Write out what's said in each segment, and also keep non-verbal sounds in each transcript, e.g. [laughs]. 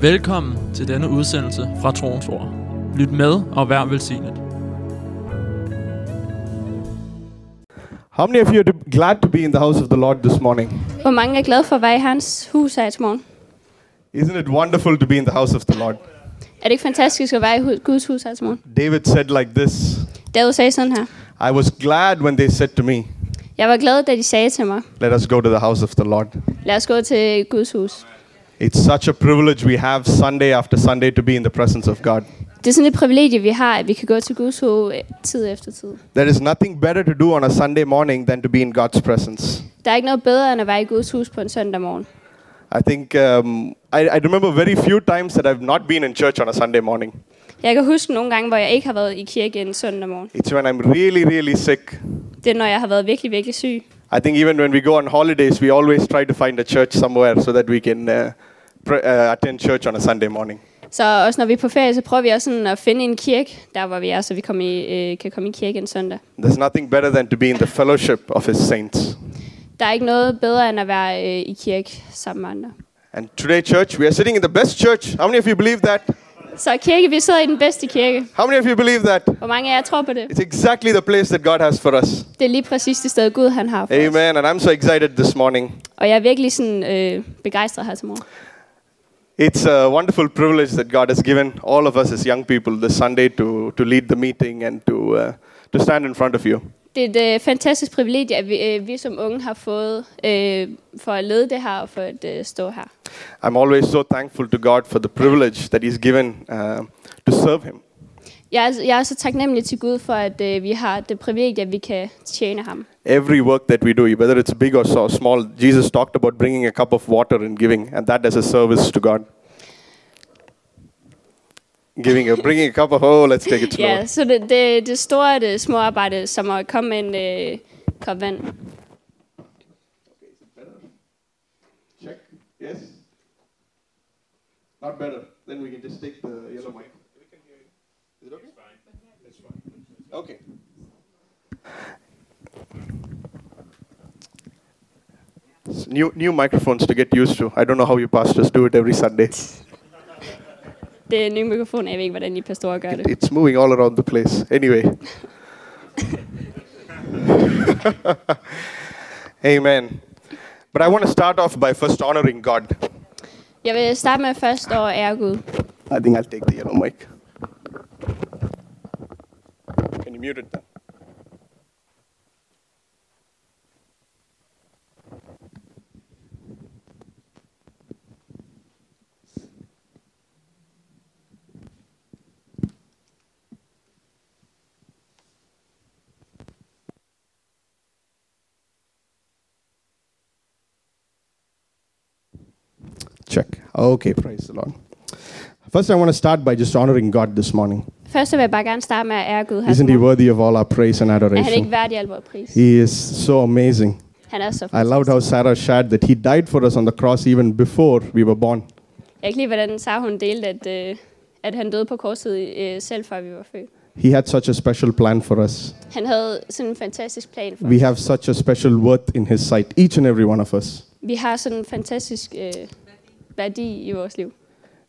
Velkommen til denne udsendelse fra Troens Ord. Lyt med og vær velsignet. How many of you are glad to be in the house of the Lord this morning? Hvor mange er glade for at være i hans hus her til morgen? Isn't it wonderful to be in the house of the Lord? Er det ikke fantastisk at være i Guds hus her til morgen? David said like this David sagde sådan her. I was glad when they said to me, Jeg var glad, da de sagde til mig, Let us go to the house of the Lord. lad os gå til Guds hus. It's such a privilege we have Sunday after Sunday to be in the presence of God. Det er sådan et privilegie, vi har, at vi kan gå til Guds hus øh, tid efter tid. There is nothing better to do on a Sunday morning than to be in God's presence. Der er ikke noget bedre, end at være i Guds hus på en søndag morgen. I think um, I, I remember very few times that I've not been in church on a Sunday morning. Jeg kan huske nogle gange, hvor jeg ikke har været i kirke en søndag morgen. It's when I'm really, really sick. Det er, når jeg har været virkelig, virkelig syg. I think even when we go on holidays, we always try to find a church somewhere so that we can uh, attend church on a Sunday morning. Så også når vi er på ferie, så prøver vi også sådan at finde en kirke, der hvor vi er, så vi kommer i, øh, kan komme i kirke en søndag. There's nothing better than to be in the fellowship of His saints. Der er ikke noget bedre, end at være øh, i kirke sammen med andre. And today, church, we are sitting in the best church. How many of you believe that? Så kirke, vi sidder i den bedste kirke. How many of you believe that? Hvor mange af jer tror på det? It's exactly the place that God has for us. Det er lige præcis det sted, Gud han har for os. Amen. And I'm so excited this morning. Og jeg er virkelig sådan, øh, begejstret her til morgen. It's a wonderful privilege that God has given all of us as young people this Sunday to, to lead the meeting and to, uh, to stand in front of you. Det er et fantastisk privilegie, at vi, øh, vi som unge har fået øh, for at lede det her og for at øh, stå her. I'm always so thankful to God for the privilege that He's given uh, to serve Him. Jeg er, jeg er så taknemmelig til Gud for, at øh, vi har det privilegie, at vi kan tjene ham. Every work that we do, whether it's big or so small, Jesus talked about bringing a cup of water and giving, and that as a service to God. Giving a, bringing a cup of, oh, let's take it slow. Ja, så det, det, det store det små arbejde, som at komme med en øh, kop vand. Check. Yes. Not better. Then we can just take the yellow mic. Okay. S- New new microphones to get used to. I don't know how you pastors do it every Sunday. [laughs] Det er en ny mikrofon, jeg ved ikke, hvordan I pastorer gør det. It's moving all around the place. Anyway. [laughs] Amen. But I want to start off by first honoring God. Jeg vil starte med først at ære Gud. I think I'll take the yellow mic. Can you mute it then? Check. Okay, praise the Lord. First, I want to start by just honoring God this morning. Først vil jeg bare gerne starte med at ære Gud. Isn't He worthy of all our praise and Er han ikke adoration? værdig al vores pris? He is so amazing. Han er så I loved how Sarah shared that He died for us on the cross even before we were born. Jeg kan lide, hvordan Sarah hun delte, at, øh, at han døde på korset øh, selv før vi var født. He had such a special plan for us. Han havde sådan en fantastisk plan for We os. have such a special worth in His sight, each and every one of us. Vi har sådan en fantastisk øh, værdi i vores liv.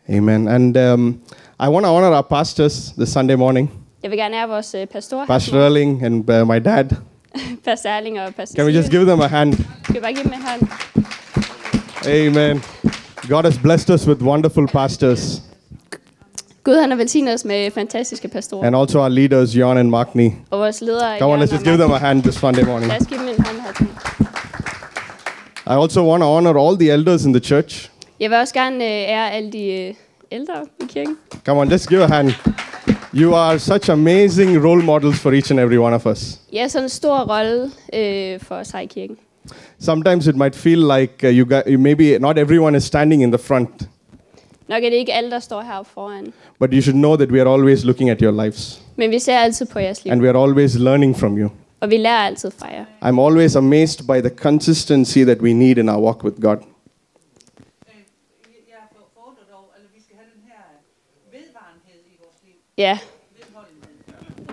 Amen. And um, I want to honor our pastors this Sunday morning, Jeg vil gerne ære vores øh, pastor, Pastor. Erling and uh, my dad. [laughs] Pastor Erling og Pastor Can we just give them a hand? Skal vi bare give dem en hånd? Amen. God has blessed us with wonderful pastors Gud han har velsignet os med fantastiske pastorer. and also our leaders, Jan and Magni. Og vores ledere. Come on, let's just give them a hand this Sunday morning. Lad os give dem en hånd her. I also want to honor all the elders in the church. Jeg vil også gerne øh, ære alle de øh, ældre i kirken. Come on, just give a hand. You are such amazing role models for each and every one of us. Jeg er sådan en stor rolle øh, for os her i kirken. Sometimes it might feel like uh, you got, maybe not everyone is standing in the front, Nok er det ikke alle, der står her foran. but you should know that we are always looking at your lives Men vi ser altid på jeres liv. and we are always learning from you. Og vi lærer altid fra jer. I'm always amazed by the consistency that we need in our walk with God. Øh, Jeg er for- forundret over, eller vi skal have den her vedvarenhed i Ja,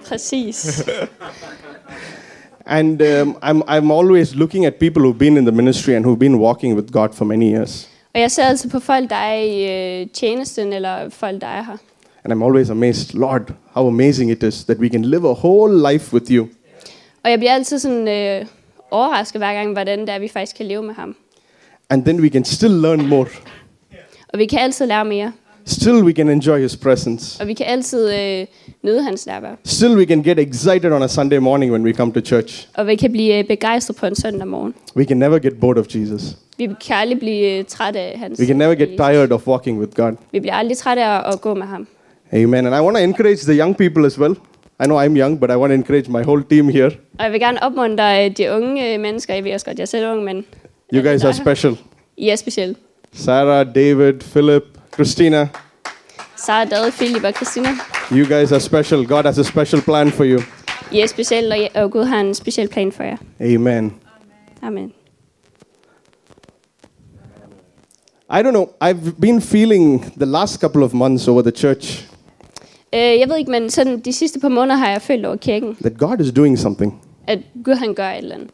præcis. [laughs] And um, I'm, I'm always looking at people who've been in the ministry and who've been walking with God for many years. Og jeg ser altid på folk, der er i øh, tjenesten, eller folk, der er her. And I'm always amazed, Lord, how amazing it is that we can live a whole life with you. Og jeg bliver altid sådan øh, overrasket hver gang, hvordan det er, vi faktisk kan leve med ham. And then we can still learn more. Og vi kan altid lære mere. Still, we can enjoy his presence. Og vi kan altid øh, nyde hans nærvær. Still, we can get excited on a Sunday morning when we come to church. Og vi kan blive øh, begejstret på en søndag morgen. We can never get bored of Jesus. Vi kan aldrig blive øh, trætte af hans We can never get tired of walking with God. Vi bliver aldrig trætte af at gå med ham. Amen. And I want to encourage the young people as well. I know I'm young, but I want to encourage my whole team here. Og jeg vil gerne opmuntre øh, de unge øh, mennesker. Jeg ved også godt, jeg er selv ung, men You guys are special. I er specielle. Sarah, David, Philip, Christina, David, Philip og Christina. you guys are special. God has a special plan for you. I er specielle, og, og Gud har en speciel plan for jer. Amen. Amen. I don't know. I've been feeling the last couple of months over the church Øh, jeg ved ikke, men sådan de sidste par måneder har jeg følt over kirken, that God is doing something. at Gud han gør et eller andet.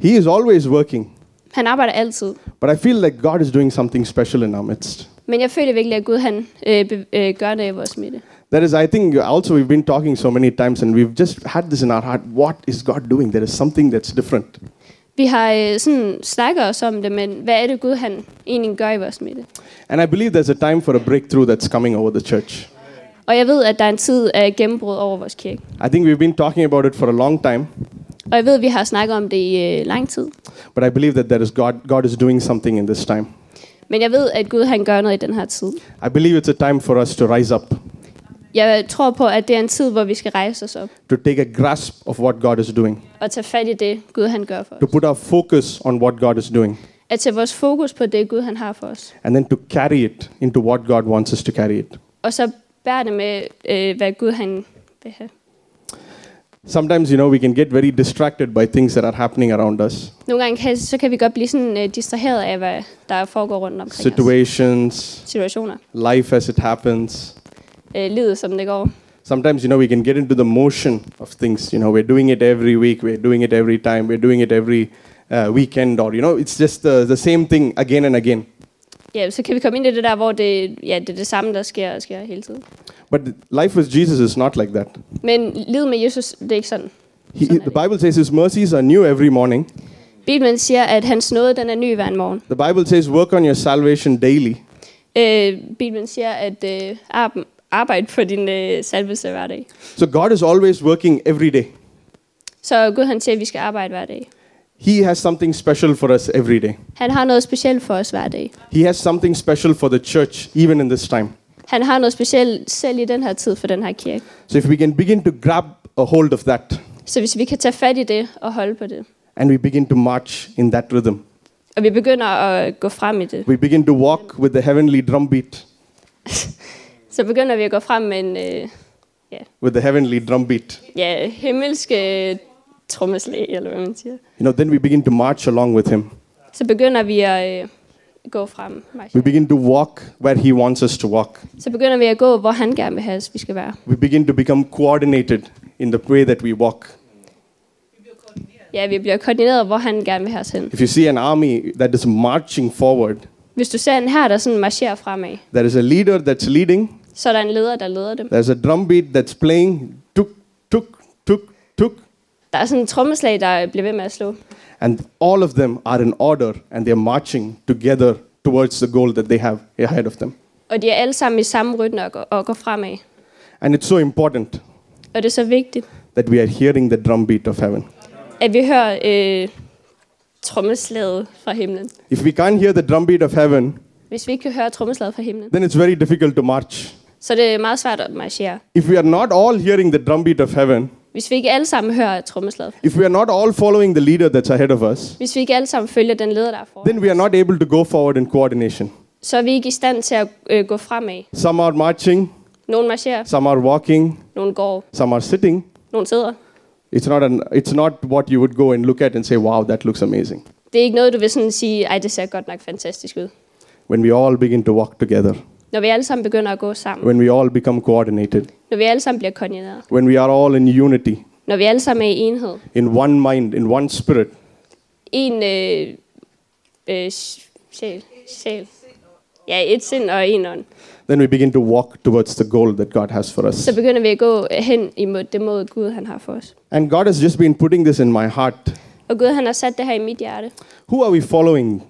He is always working, Han arbejder altid. but I feel like God is doing something special in our midst. Men jeg føler virkelig, at Gud han øh, øh, gør det i vores midte. That is, I think, also we've been talking so many times, and we've just had this in our heart. What is God doing? There is something that's different. Vi har øh, sådan snakket os om det, men hvad er det Gud han egentlig gør i vores midte? And I believe there's a time for a breakthrough that's coming over the church. Og jeg ved, at der er en tid af gennembrud over vores kirke. I think we've been talking about it for a long time, Og jeg ved, at vi har snakket om det i øh, lang tid. but I believe that there is God, God is doing something in this time. Men jeg ved, at Gud han gør noget i den her tid. I believe it's a time for us to rise up, Jeg tror på, at det er en tid, hvor vi skal rejse os op to take a grasp of what God is doing, og tage fat i det, Gud han gør for to os. put our focus on what God is doing, At tage vores fokus på det, Gud han har for os. and then to carry it into what God wants us to carry it. Og så bære det med, øh, hvad Gud han vil have. Sometimes, you know, we can get very distracted by things that are happening around us Nogle gange kan, så kan vi godt blive sådan øh, distraheret af, hvad der foregår rundt omkring os. situations, Situationer. life as it happens. Øh, livet, som det går. Sometimes, you know, we can get into the motion of things. You know, we're doing it every week, we're doing it every time, we're doing it every uh, weekend, or, you know, it's just the, the same thing again and again. Ja, så kan vi komme ind i det der, hvor det, ja, det er det samme, der sker og sker hele tiden. But life with Jesus is not like that. Men livet med Jesus, det er ikke sådan. He, Sådan the Bible says his mercies are new every morning. Bibelen siger, at hans nåde, den er ny hver en morgen. The Bible says work on your salvation daily. Øh, Bibelen siger, at øh, arbe- arbejde på din øh, salvelse hver dag. So God is always working every day. Så Gud han siger, at vi skal arbejde hver dag. He has something special for us every day. Han har noget specielt for os hver dag. He has something special for the church even in this time. Han har noget specielt selv i den her tid for den her kirke. So if we can begin to grab a hold of that Så hvis vi kan tage fat i det og holde på det, and we begin to march in that rhythm, og vi begynder at gå frem i det, we begin to walk with the heavenly drum beat, [laughs] så begynder vi at gå frem med en øh, with the heavenly drum beat. ja, himmelsk øh, trommeslag, eller hvad man siger. You know, then we begin to march along with him. Så begynder uh, vi at øh, uh, gå frem. We begin to walk where he wants us to walk. Så begynder uh, vi at gå, hvor han gerne vil have os, vi skal være. We begin to become coordinated in the way that we walk. Ja, vi bliver koordineret, hvor han gerne vil have os hen. If you see an army that is marching forward, Hvis du ser en her, der sådan marcherer fremad, there is a leader that's leading, så er der en leder, der leder dem. there's a drum beat that's playing, tuk, tuk, tuk, tuk, Der er sådan en trommeslag, der bliver ved med at slå. and all of them are in order and they're marching together towards the goal that they have ahead of them. Og de er alle sammen i samme rytme og går, og går fremad. And it's so important Og det er så vigtigt, that we are hearing the drum beat of heaven. at vi hører øh, trommeslaget fra himlen. If we can't hear the drum beat of heaven, Hvis vi ikke kan høre trommeslaget fra himlen, then it's very difficult to march. så er det meget svært at marchere. If we are not all hearing the drum beat of heaven, Hvis vi ikke alle sammen hører trommeslaget, if we are not all following the leader that's ahead of us, hvis vi ikke alle sammen følger den leder, der er foran, then we are not able to go forward in coordination. så er vi ikke i stand til at øh, gå fremad. Some are marching, Nogle marcherer, some are walking, nogle går, some are sitting. nogle sidder. It's not, an, it's not what you would go and look at and say, wow, that looks amazing. Det er ikke noget, du vil sådan sige, ej, det ser godt nok fantastisk ud. When we all begin to walk together, Når vi alle sammen begynder at gå sammen. when we all become coordinated, Når vi alle sammen bliver koordineret. when we are all in unity, Når vi alle sammen er i enhed. in one mind, in one spirit, En øh, øh, sjæl, sjæl, Ja, et sind og en ånd. then we begin to walk towards the goal that God has for us. Så begynder vi at gå hen imod det mod Gud, han har for os. And God has just been putting this in my heart. Og Gud, han har sat det her i mit hjerte. Who are we following?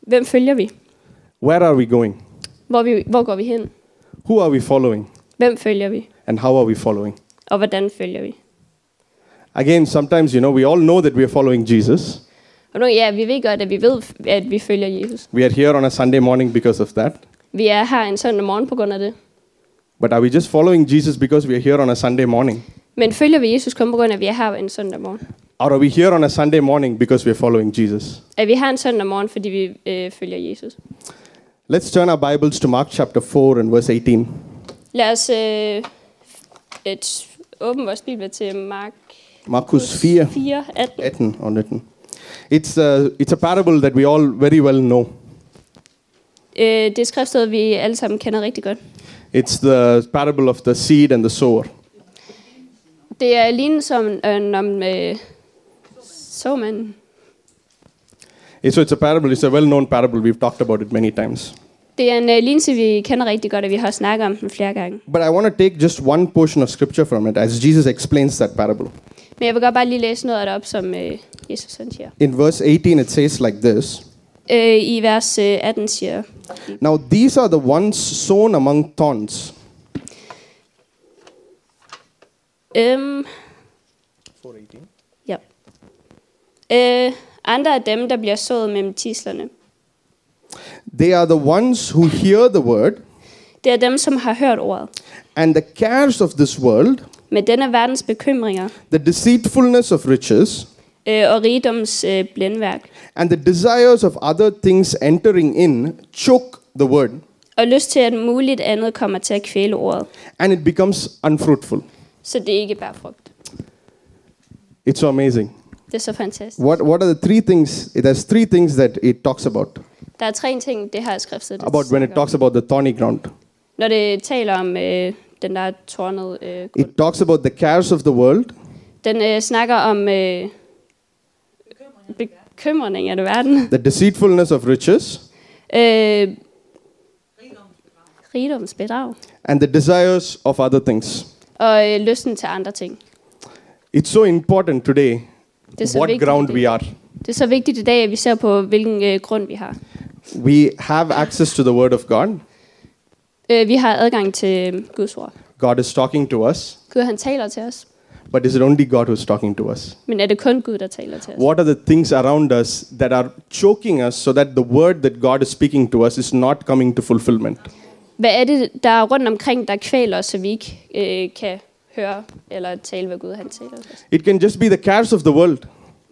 Hvem følger vi? Where are we going? Hvor, vi, hvor går vi hen? Who are we following? Hvem følger vi? And how are we following? Og hvordan følger vi? Again, sometimes, you know, we all know that we are following Jesus. Og nu, ja, vi ved godt, at vi ved, at vi følger Jesus. We are here on a Sunday morning because of that. Vi er her en søndag morgen på grund af det. But are we just following Jesus because we are here on a Sunday morning? Men følger vi Jesus kun på grund af, at vi er her en søndag morgen? Or are we here on a Sunday morning because we are following Jesus? Er vi her en søndag morgen, fordi vi øh, følger Jesus? Let's turn our Bibles to Mark chapter 4 and verse 18. Lad os øh, et, åbne vores bibel til Mark Markus 4, 4, 18. 18 or 19. It's a, it's a parable that we all very well know. Øh, det er skriftsted, vi alle sammen kender rigtig godt. It's the parable of the seed and the sower. Det er lignende som øh, om øh, så man. So it's a parable. It's a well-known parable. We've talked about it many times. Det er en øh, lignelse, vi kender rigtig godt, og vi har snakket om den flere gange. But I want to take just one portion of scripture from it as Jesus explains that parable. Men jeg vil godt bare lige læse noget af det op, som øh, Jesus han siger. In verse 18, it says like this Øh, I vers øh, 18 siger, Now these are the ones sown among thorns. øhm, ja. Øh, andre af dem, der bliver sået mellem tislerne. They are the ones who hear the word, Det er dem, som har hørt ordet. and the cares of this world, Med denne verdens bekymringer the deceitfulness of riches, øh, og rigdoms øh, blændværk, and the desires of other things entering in choke the word, og lyst til, at muligt andet kommer til at kvæle ordet, and it becomes unfruitful. så det ikke bærer frugt. It's so amazing. Er så fantastisk. What, what are the three things? There's three things that it talks about. Der er tre ting, det her skriftet det About when it snakker om. talks about the thorny ground. Når det taler om øh, den der tårnede øh, grund. It talks about the cares of the world, Den øh, snakker om øh, bekymring af det verden. the deceitfulness of riches, Øh, rigdomsbedrag. and the desires of other things. Og øh, lysten til andre ting. It's so important today Det er så what vigtigt, ground we are. Det er så vigtigt i dag, at vi ser på, hvilken øh, grund vi har. We have access to the Word of God. Øh, vi har adgang til øh, Guds ord. God is talking to us, Gud han taler til os. but is it only God who's talking to us? Men er det kun Gud, der taler til os? What are the things around us that are choking us so that the word that God is speaking to us is not coming to fulfillment? Hvad er det, der er rundt omkring, der kvæler os, så vi ikke øh, kan høre eller tale, hvad Gud han taler? It can just be the cares of the world,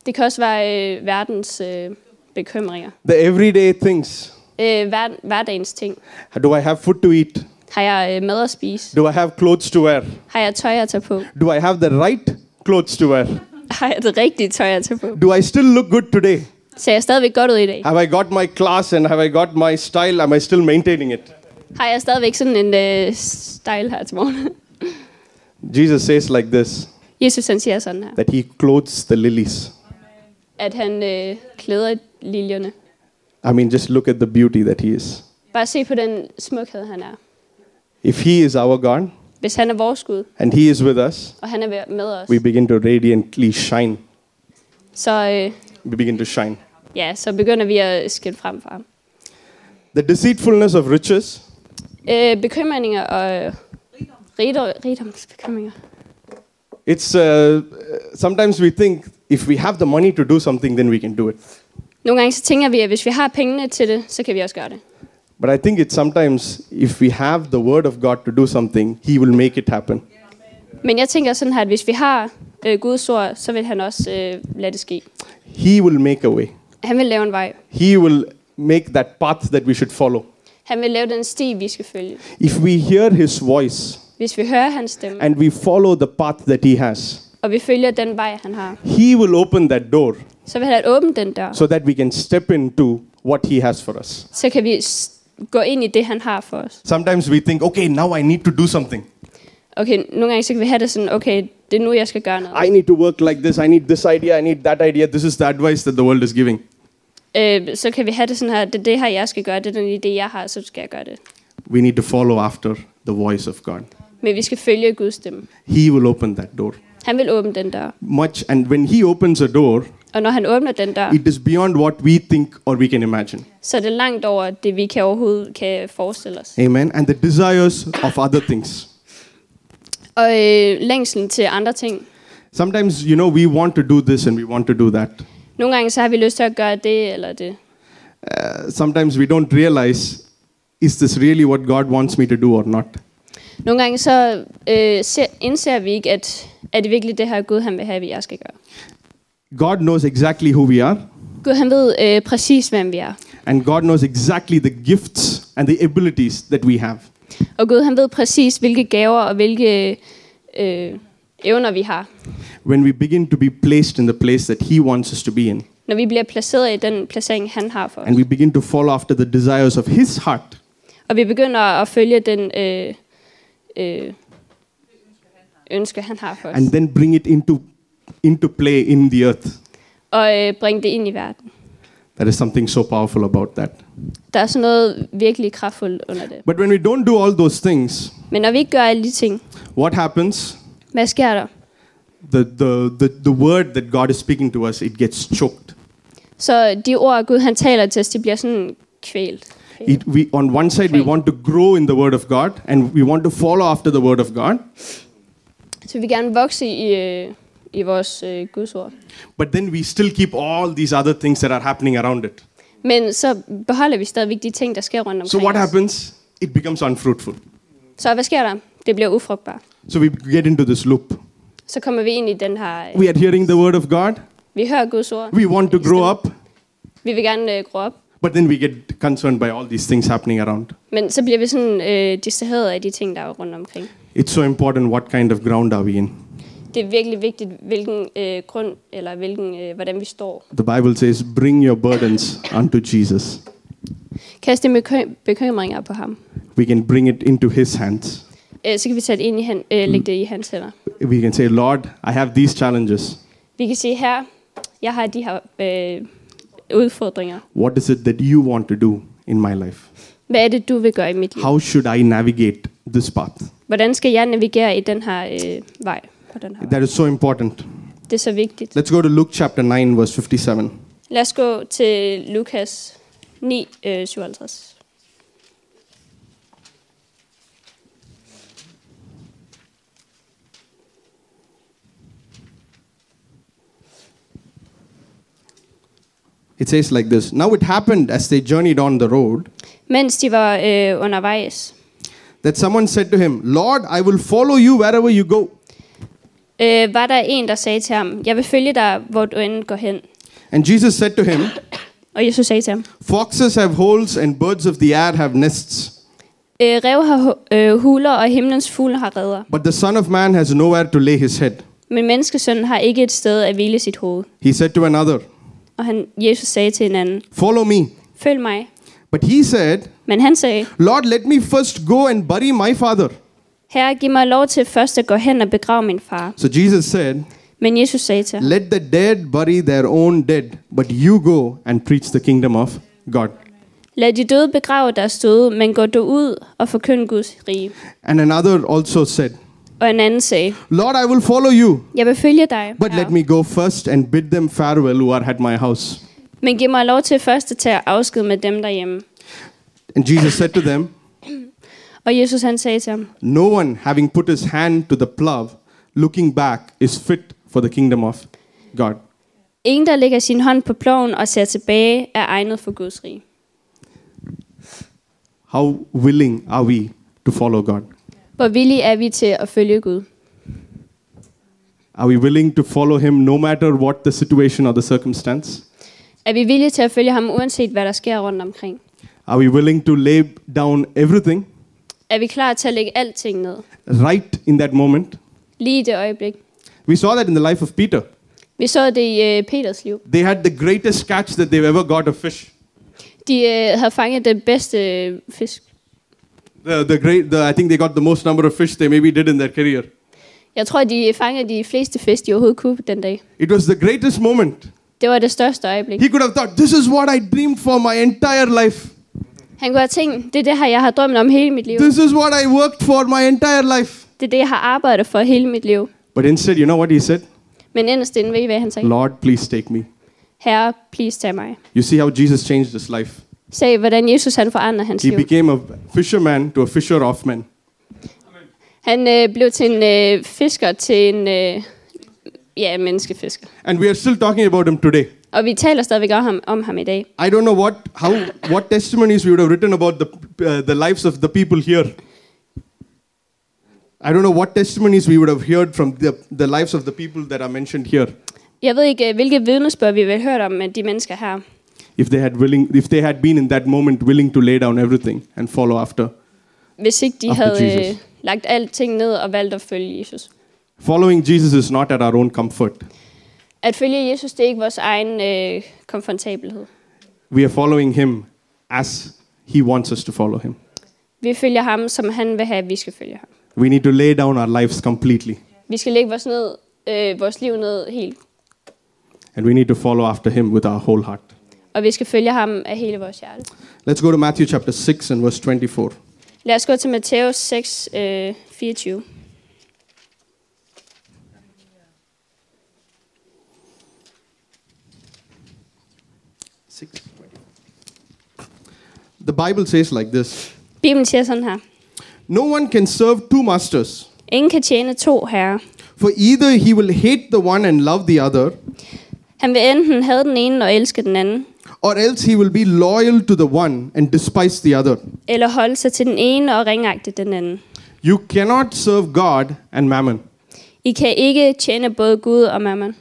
Det kan også være øh, verdens øh, bekymringer. the everyday things. Øh, hver, hverdagens ting. Do I have food to eat? Har jeg øh, mad at spise? Do I have clothes to wear? Har jeg tøj at tage på? Do I have the right clothes to wear? Har jeg det rigtige tøj at tage på? Do I still look good today? Ser jeg stadigvæk godt ud i dag? Have I got my class and have I got my style? Am I still maintaining it? Har jeg stadigvæk sådan en øh, style her til morgen? [laughs] Jesus says like this Jesus han siger sådan her, that he clothes the lilies. at han øh, klæder liljerne. I mean, just look at the beauty that he is. Bare se på den smukhed, han er. If he is our God Hvis han er vores Gud, and he is with us, og han er med os, we begin to radiantly shine. så, øh, We begin to shine. ja, så begynder vi at skille frem for ham. The deceitfulness of riches, Øh, bekymringer og rigdomsbekymringer. it's uh, sometimes we think if we have the money to do something, then we can do it. Nogle gange så tænker vi, at hvis vi har pengene til det, så kan vi også gøre det. But I think it's sometimes if we have the word of God to do something, he will make it happen. Men jeg tænker sådan her, at hvis vi har øh, Guds ord, så vil han også øh, lade det ske. He will make a way. Han vil lave en vej. He will make that path that we should follow. Han vil lave den sti, vi skal følge. If we hear his voice Hvis vi hører hans stemme, and we follow the path that he has, og vi følger den vej, han har, he will open that door så vil han åbne den dør. so that we can step into what he has for us. Så kan vi gå ind i det, han har for os. Sometimes we think, okay, now I need to do something. Okay, nogle gange så kan vi have det sådan, okay, det er nu, jeg skal gøre noget. I need to work like this. I need this idea. I need that idea. This is the advice that the world is giving. øh, så kan vi have det sådan her, det er det her, jeg skal gøre, det er den idé, jeg har, så skal jeg gøre det. We need to follow after the voice of God. Men vi skal følge Guds stemme. He will open that door. Han vil åbne den dør. Much, and when He opens a door, Og når han åbner den dør, it is beyond what we think or we can imagine. så er det langt over det, vi kan overhovedet kan forestille os. Amen. And the desires of other things. Og øh, længslen til andre ting. Sometimes, you know, we want to do this and we want to do that. Nogle gange så har vi lyst til at gøre det eller det. Uh, sometimes we don't realize is this really what God wants me to do or not? Nogle gange så øh, ser, indser vi ikke, at er det virkelig det her Gud, han vil have, at jeg skal gøre. God knows exactly who we are, Gud, han ved øh, præcis, hvem vi er. and God knows exactly the gifts and the abilities that we have. Og Gud, han ved præcis, hvilke gaver og hvilke øh, evner vi har. When we begin to be placed in the place that He wants us to be in, Når vi bliver placeret i den placering, han har for os. and we begin to follow after the desires of His heart, Og vi begynder at følge den øh, øh, ønske, han har for os. and then bring it into, into play in the earth. Og øh, bringe det ind i verden. There is something so powerful about that. Der er sådan noget virkelig kraftfuldt under det. But when we don't do all those things, Men når vi ikke gør alle de ting, what happens? hvad sker der? The, the, the, the word that God is speaking to us, it gets choked. Så de ord, Gud han taler til os, de bliver sådan kvælt. It, we, on one side, we want to grow in the word of God, and we want to follow after the word of God. Så vi vil gerne vokse i, øh, i vores øh, Guds ord. But then we still keep all these other things that are happening around it. Men så beholder vi stadigvæk de ting, der sker rundt omkring So what os. happens? It becomes unfruitful. Så hvad sker der? Det bliver ufrugtbart. So we get into this loop. Så kommer vi ind i den her... Øh, We are hearing the word of God. vi hører Guds ord. We want to grow up, Vi vil gerne øh, gro op. but then we get concerned by all these things happening around. Men så bliver vi sådan øh, distraheret af de ting, der er rundt omkring. It's so important what kind of ground are we in. Det er virkelig vigtigt, hvilken øh, grund, eller hvilken, øh, hvordan vi står. The Bible says, Bring your burdens unto Jesus. Kast dine bekymringer på ham. We can bring it into His hands. Øh, så kan vi tage det ind i han, øh, lægge det i hans hænder. We can say, Lord, I have these challenges. Vi kan sige her, jeg har de her øh, udfordringer. What is it that you want to do in my life? Hvad er det, du vil gøre i mit liv? How should I navigate this path? Hvordan skal jeg navigere i den her øh, vej? På den her? That is so important. Det er så vigtigt. Let's go to Luke chapter 9, verse 57. Lad os gå til Lukas 9, øh, 57. It says like this Now it happened as they journeyed on the road Mens de var øh, undervejs, that someone said to him, Lord, I will follow you wherever you go. øh, var der en, der sagde til ham, jeg vil følge dig, hvor du end går hen. And Jesus said to him, [coughs] Og Jesus sagde til ham, Foxes have holes and birds of the air have nests, øh, rev har hu- øh, huler, og himlens fugle har redder. but the Son of Man has nowhere to lay his head. Men menneskesønnen har ikke et sted at hvile sit hoved. He said to another, Og han, Jesus sagde til en anden, Follow me. følg mig. But he said, Men han sagde, Lord, let me first go and bury my father. herre, giv mig lov til først at gå hen og begrave min far. So Jesus said, Men Jesus sagde til ham, Let the dead bury their own dead, but you go and preach the kingdom of God. lad de døde begrave deres døde, men gå du ud og forkynd Guds rige. And another also said, Og en anden sagde, Lord, I will follow you, jeg vil følge dig, but let me go first and bid them farewell who are at my house. men giv mig lov til først at tage afsked med dem derhjemme. And Jesus said to them, [clears throat] Og Jesus han sagde til ham, No one having put his hand to the plow, looking back, is fit for the kingdom of God. ingen der lægger sin hånd på ploven og ser tilbage, er egnet for Guds rige. How willing are we to follow God? Hvor villige er vi til at følge Gud? Are we willing to follow him no matter what the situation or the circumstance? Er vi villige til at følge ham, uanset hvad der sker rundt omkring? Are we willing to lay down everything Er vi klar til at lægge alting ned? right in that moment? Lige i det øjeblik. We saw that in the life of Peter. Vi så det i øh, Peters liv. They had the greatest catch that they've ever got of fish. De øh, havde fanget den bedste øh, fisk. The, the great, the, I think they got the most number of fish they maybe did in their career. Jeg tror, de fangede de fleste fisk, de overhovedet kunne den dag. It was the greatest moment. Det var det største øjeblik. He could have thought, This is what I dreamed for my entire life. Han kunne have tænkt, det er det her, jeg har drømt om hele mit liv. This is what I worked for my entire life. Det er det, jeg har arbejdet for hele mit liv. But instead, you know what he said? Men inderst inde ved I, hvad han sagde? Lord, please take me. Herre, please tag mig. You see how Jesus changed his life. Se, hvordan Jesus han forandrer hans He liv. became a fisherman to a fisher of men. Han øh, blev til en øh, fisker, til en øh, ja, menneskefisker. And we are still talking about him today. Og vi taler stadigvæk om ham, om ham i dag. I don't know what, how, what testimonies we would have written about the, uh, the lives of the people here. I don't know what testimonies we would have heard from the, the lives of the people that are mentioned here. Jeg ved ikke, øh, hvilke vidnesbørn vi vil have hørt om de mennesker her. If they had willing, if they had been in that moment willing to lay down everything and follow after. Hvis ikke de After havde Jesus. øh, lagt alting ned og valgt at følge Jesus. Following Jesus is not at our own comfort. At følge Jesus, det er ikke vores egen øh, komfortabelhed. We are following him as he wants us to follow him. Vi følger ham, som han vil have, at vi skal følge ham. We need to lay down our lives completely. Vi skal lægge vores, ned, øh, vores liv ned helt. And we need to follow after him with our whole heart. Og vi skal følge ham af hele vores hjerte. Let's go to Matthew chapter 6 and verse 24. Lad os gå til Matthæus 6, øh, 24. The Bible says like this Bibelen siger sådan her. No one can serve two masters, Ingen kan tjene to herrer. for either he will hate the one and love the other, Han vil enten have den ene og elske den anden, or else he will be loyal to the one and despise the other. eller holde sig til den ene og ringagte den anden. You cannot serve God and mammon. I kan ikke tjene både Gud og mammon.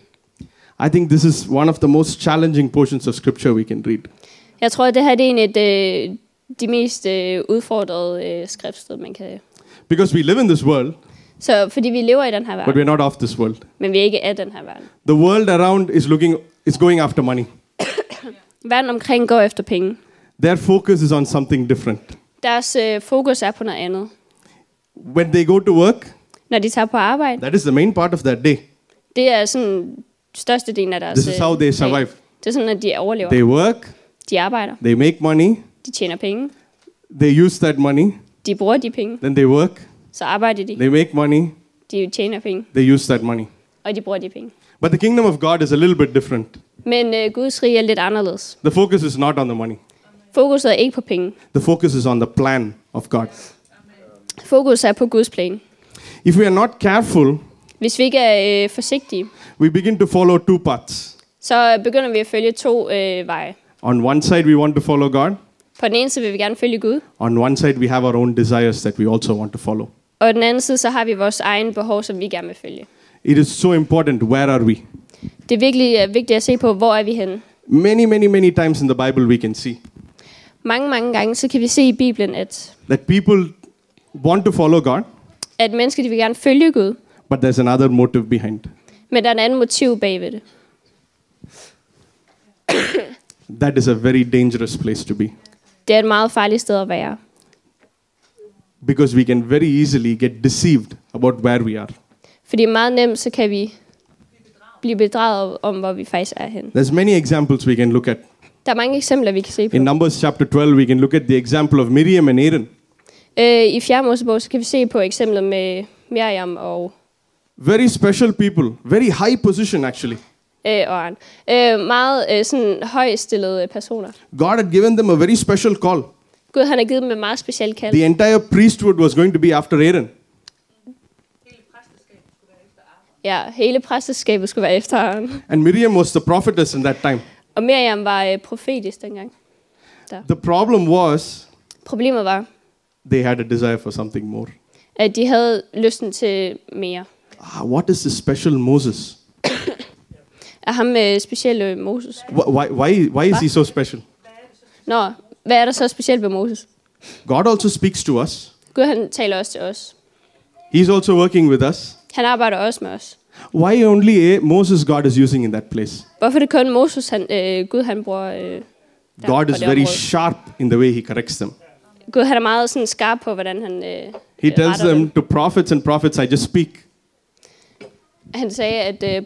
I think this is one of the most challenging portions of scripture we can read. Jeg tror, det her det er en af de, de mest øh, udfordrede øh, skriftsted, man kan... Because we live in this world, Så fordi vi lever i den her but verden, we're not of this world. men vi er ikke af den her verden. The world around is looking is going after money. Verden omkring går efter penge. Their focus is on something different. Deres øh, fokus er på noget andet. When they go to work, Når de tager på arbejde, that is the main part of their day. det er sådan størstedelen af deres This is how they øh, survive. dag. Det er sådan, at de overlever. They work, De arbejder. they make money, De tjener penge. they use that money, De bruger de penge. then they work, Så arbejder de. they make money, De tjener penge. they use that money. Og de bruger de penge. But the kingdom of God is a little bit different. Men øh, Guds rige er lidt anderledes. The focus is not on the money. Fokuset er ikke på penge. The focus is on the plan of God. Fokus er på Guds plan. If we are not careful, Hvis vi ikke er øh, forsigtige, we begin to follow two paths. så begynder vi at følge to øh, veje. On one side, we want to follow God. På den ene side vil vi gerne følge Gud, On one side, we have our own desires that we also want to follow. og den anden side, så har vi vores egen behov, som vi gerne vil følge. It is so important where are we? Det er virkelig øh, vigtigt at se på, hvor er vi henne. Many, many, many times in the Bible, we can see Mange, mange gange, så kan vi se i Bibelen, at, that people want to follow God, at mennesker de vil gerne følge Gud, but there's another motive behind. men der er en anden motiv bagved det. That is a very dangerous place to be Det er et meget farligt sted at være. because we can very easily get deceived about where we are. Fordi meget nemt, så kan vi blive bedraget om, hvor vi faktisk er henne. There's many examples we can look at. Der er mange eksempler, vi kan se på. In Numbers chapter 12, we can look at the example of Miriam and Aaron. Øh, I 4. Mosebog, så kan vi se på eksemplet med Miriam og, Very special people, very high position actually. øh, og Aaron. Øh, meget øh, sådan højstillede personer. God had given them a very special call. Gud han har givet dem en meget speciel kald. The entire priesthood was going to be after Aaron. Ja, hele præsteskabet skulle være efter Aaron. And Miriam was the prophetess in that time. Og Miriam var øh, profetisk dengang. The problem was Problemet var, they had a desire for something more. at de havde lysten til mere. Ah, what is this special Moses? [coughs] Er ham med specielle Moses? Wh- Why, why, why is he so special? Nå, hvad er der så specielt ved Moses? God also speaks to us. Gud han taler også til os. He's also working with us. Han arbejder også med os. Why only Moses God is using in that place? Hvorfor det kun Moses, han, øh, Gud han bruger... Øh, der God is very sharp in the way he corrects them. Gud han er meget sådan skarp på, hvordan han øh, He øh, tells retter them dem. to prophets and prophets, I just speak. Han sagde, at øh,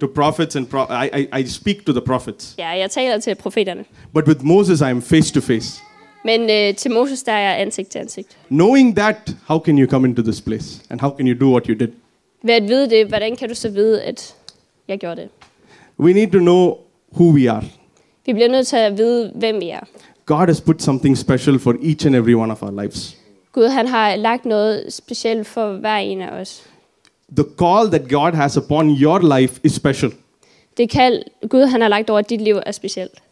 to prophets and pro- I, I, I speak to the prophets. Ja, jeg taler til profeterne. But with Moses, I am face to face. Men øh, til Moses, der er jeg ansigt til ansigt. Knowing that, how can you come into this place? And how can you do what you did? Ved at vide det, hvordan kan du så vide, at jeg gjorde det? We need to know who we are. Vi bliver nødt til at vide, hvem vi er. God has put something special for each and every one of our lives. Gud han har lagt noget specielt for hver en af os. The call that God has upon your life is special. Det kald, Gud han har lagt over dit liv er specielt.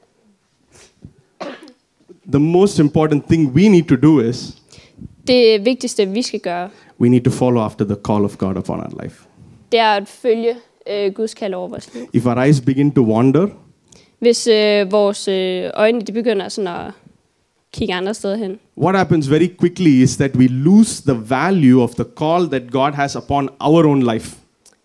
The most important thing we need to do is Det vigtigste, vi skal gøre, we need to follow after the call of God upon our life. det er at følge øh, Guds kald over vores liv. If our eyes begin to wander, Hvis øh, vores øh, øjne de begynder sådan at kigge andre steder hen, what happens very quickly is that we lose the value of the call that God has upon our own life.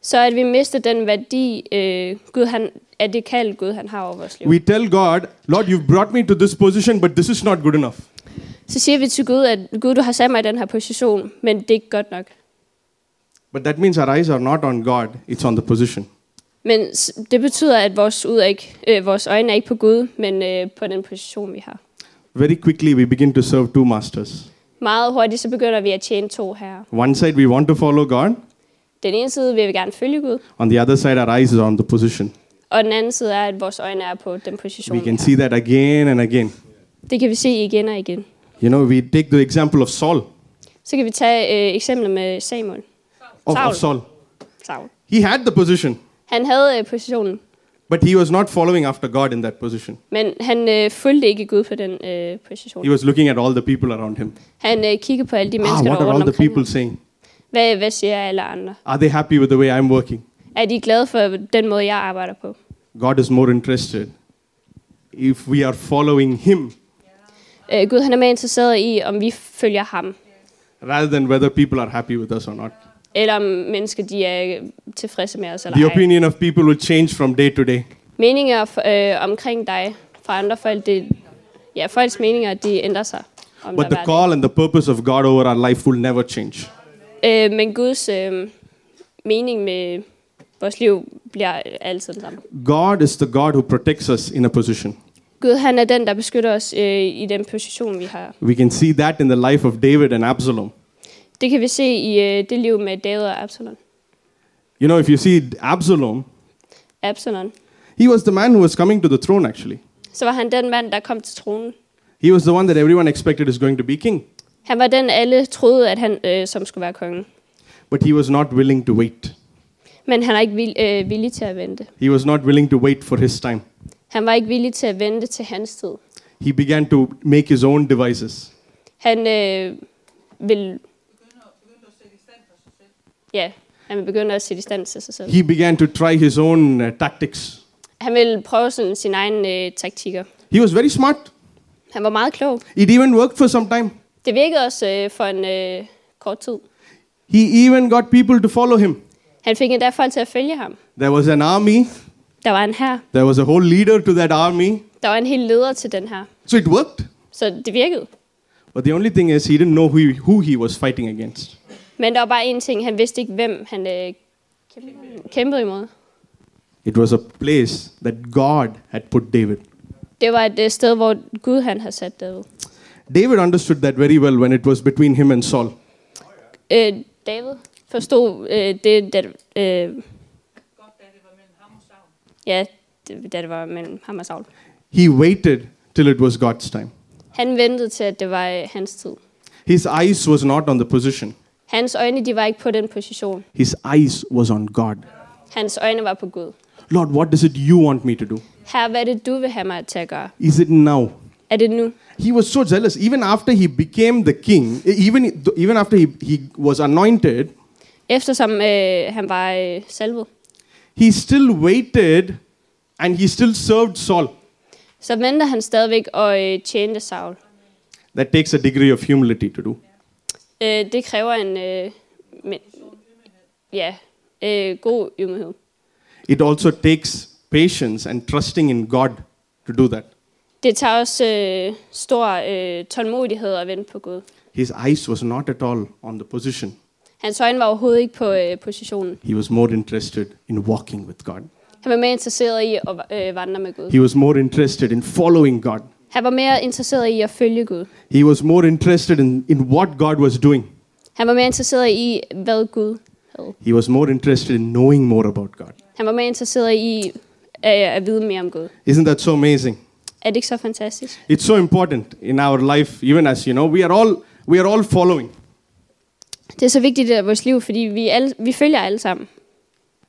så at vi mister den værdi, øh, Gud han, af det kald, Gud han har over vores liv. We tell God, Lord, you've brought me to this position, but this is not good enough. Så siger vi til Gud, at Gud, du har sat mig i den her position, men det er ikke godt nok. But that means our eyes are not on God, it's on the position. Men det betyder, at vores, ud er ikke, øh, vores øjne er ikke på Gud, men øh, på den position, vi har. Very quickly, we begin to serve two masters. Meget hurtigt, så begynder vi at tjene to herrer. One side, we want to follow God, Den ene side vil vi gerne følge Gud, on the other side, our eyes is on the position. og den anden side er, at vores øjne er på den position, We vi can har. see that again and again. Det kan vi se igen og igen. You know, we take the example of Saul, Så kan vi tage øh, eksemplet med Samuel. of, Saul. of Saul. Saul. He had the position, Han havde øh, positionen, but he was not following after God in that position. men han øh, fulgte ikke Gud på den øh, position. He was looking at all the people around him. Han øh, kiggede på alle de Ah, mennesker, what der are all the people ham. saying? Hvad, hvad siger alle andre? Are they happy with the way I'm working? Er de glade for den måde, jeg arbejder på? God is more interested if we are following Him Øh, Gud han er mere interesseret i, om vi følger ham, rather than whether people are happy with us or not. eller om mennesker de er tilfredse med os eller The ej. opinion of people will change from day to day. Meninger øh, omkring dig fra andre folk, det, ja, folks meninger, de ændrer sig. Om But the call and the purpose of God over our life will never change. Øh, men Guds øh, mening med vores liv bliver altid den samme. God is the God who protects us in a position. Gud han er den, der beskytter os øh, i den position, vi har. We can see that in the life of David and Absalom. Det kan vi se i øh, det liv med David og Absalom. You know, if you see Absalom, Absalom. he was the man who was coming to the throne actually. Så var han den mand, der kom til tronen. He was the one that everyone expected is going to be king. Han var den, alle troede, at han øh, som skulle være konge. But he was not willing to wait. Men han er ikke vil, øh, villig til at vente. He was not willing to wait for his time. Han var ikke villig til at vente til hans tid. He began to make his own devices. Han øh, vil, ja, han vil begynde at sætte i stand til sig selv. He began to try his own uh, tactics. Han vil prøve sådan sine egne øh, taktikker. He was very smart. Han var meget klog. It even worked for some time. Det virkede også øh, for en øh, kort tid. He even got people to follow him. Han fik endda folk til at følge ham. There was an army, Der var en her. there was a whole leader to that army. Der var en hel leder til den her. So it worked. Så det virkede. But the only thing is, he didn't know who he, who he was fighting against. Men der var bare en ting. Han vidste ikke, hvem han øh, kæmpede imod. It was a place that God had put David. Det var et øh, sted, hvor Gud han havde sat David. David understood that very well when it was between him and Saul. Øh, David forstod øh, det, da, øh, Godt, da det var mellem ham og Saul. Ja, det, da det var mellem ham og Saul. He waited till it was God's time. Han ventede til, at det var øh, hans tid. His eyes was not on the position. Hans øjne, de var ikke på den position. His eyes was on God. Hans øjne var på Gud. Lord, what is it you want me to do? Her, hvad er det, du vil have mig til at gøre? Is it now? Er det nu? He was so jealous. Even after he became the king, even, even after he, he was anointed, Eftersom øh, han var øh, salvet, he still waited and he still served Saul. så venter han stadigvæk og øh, tjente Saul. That takes a degree of humility to do. Øh, det kræver en øh, men, ja, øh, god ydmyghed. It also takes patience and trusting in God to do that. Det tager også øh, stor øh, tålmodighed at vente på Gud. His eyes was not at all on the position. Hans øjne var overhovedet ikke på øh, positionen. He was more interested in walking with God. Han var mere interesseret i at øh, vandre med Gud. He was more interested in following God. Han var mere interesseret i at følge Gud. He was more interested in, in what God was doing. Han var mere interesseret i, hvad Gud havde. He was more interested in knowing more about God. Han var mere interesseret i øh, at vide mere om Gud. Isn't that so amazing? Er det ikke så fantastisk? It's so important in our life, even as you know, we are all we are all following. Det er så vigtigt i vores liv, fordi vi, alle, vi følger alle sammen.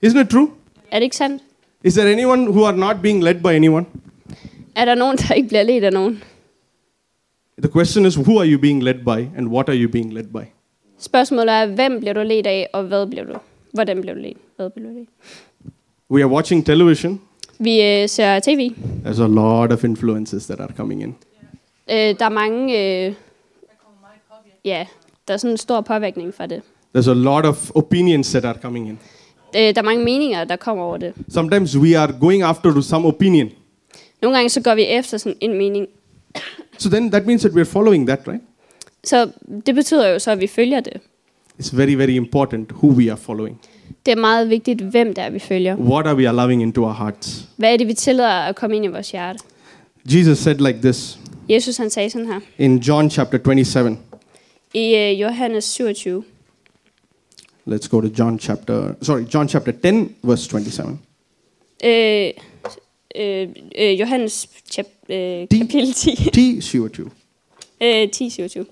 Isn't it true? Er det ikke sandt? Is there anyone who are not being led by anyone? Er der nogen, der ikke bliver ledt af nogen? The question is, who are you being led by, and what are you being led by? Spørgsmålet er, hvem bliver du ledt af, og hvad bliver du? Hvordan bliver du ledt? Hvad bliver du ledt? We are watching television. Vi øh, ser tv. There's a lot of influences that are coming in. Øh, der er mange... Øh, ja, der er sådan en stor påvirkning fra det. There's a lot of opinions that are coming in. Øh, der er mange meninger, der kommer over det. Sometimes we are going after some opinion. Nogle gange så går vi efter sådan en mening. So then that means that we're following that, right? Så det betyder jo så, at vi følger det. It's very, very important who we are following. Det er meget vigtigt, hvem det er, vi følger. What are we allowing into our hearts? Hvad er det, vi tillader at komme ind i vores hjerte? Jesus said like this Jesus han sagde sådan her. in John chapter 27. I øh, eh, Johannes 27. Let's go to John chapter, sorry, John chapter 10, verse 27. Øh, øh, øh, Johannes chap, øh, Ti. kapitel 10. 10, 27. øh, 10, 27.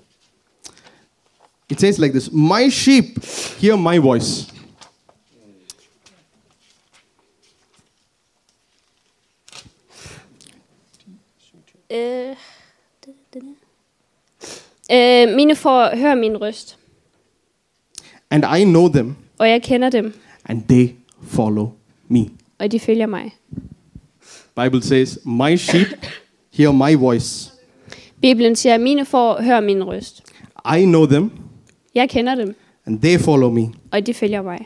It says like this My sheep hear my voice. Øh, det- det der. Øh, mine får høre min røst, and I know them, og jeg kender dem, and they follow me. og de følger mig. Bible says, My sheep hear my voice. Bibelen siger, mine får høre min røst. I know them, Jeg kender dem, and they follow me. og de følger mig.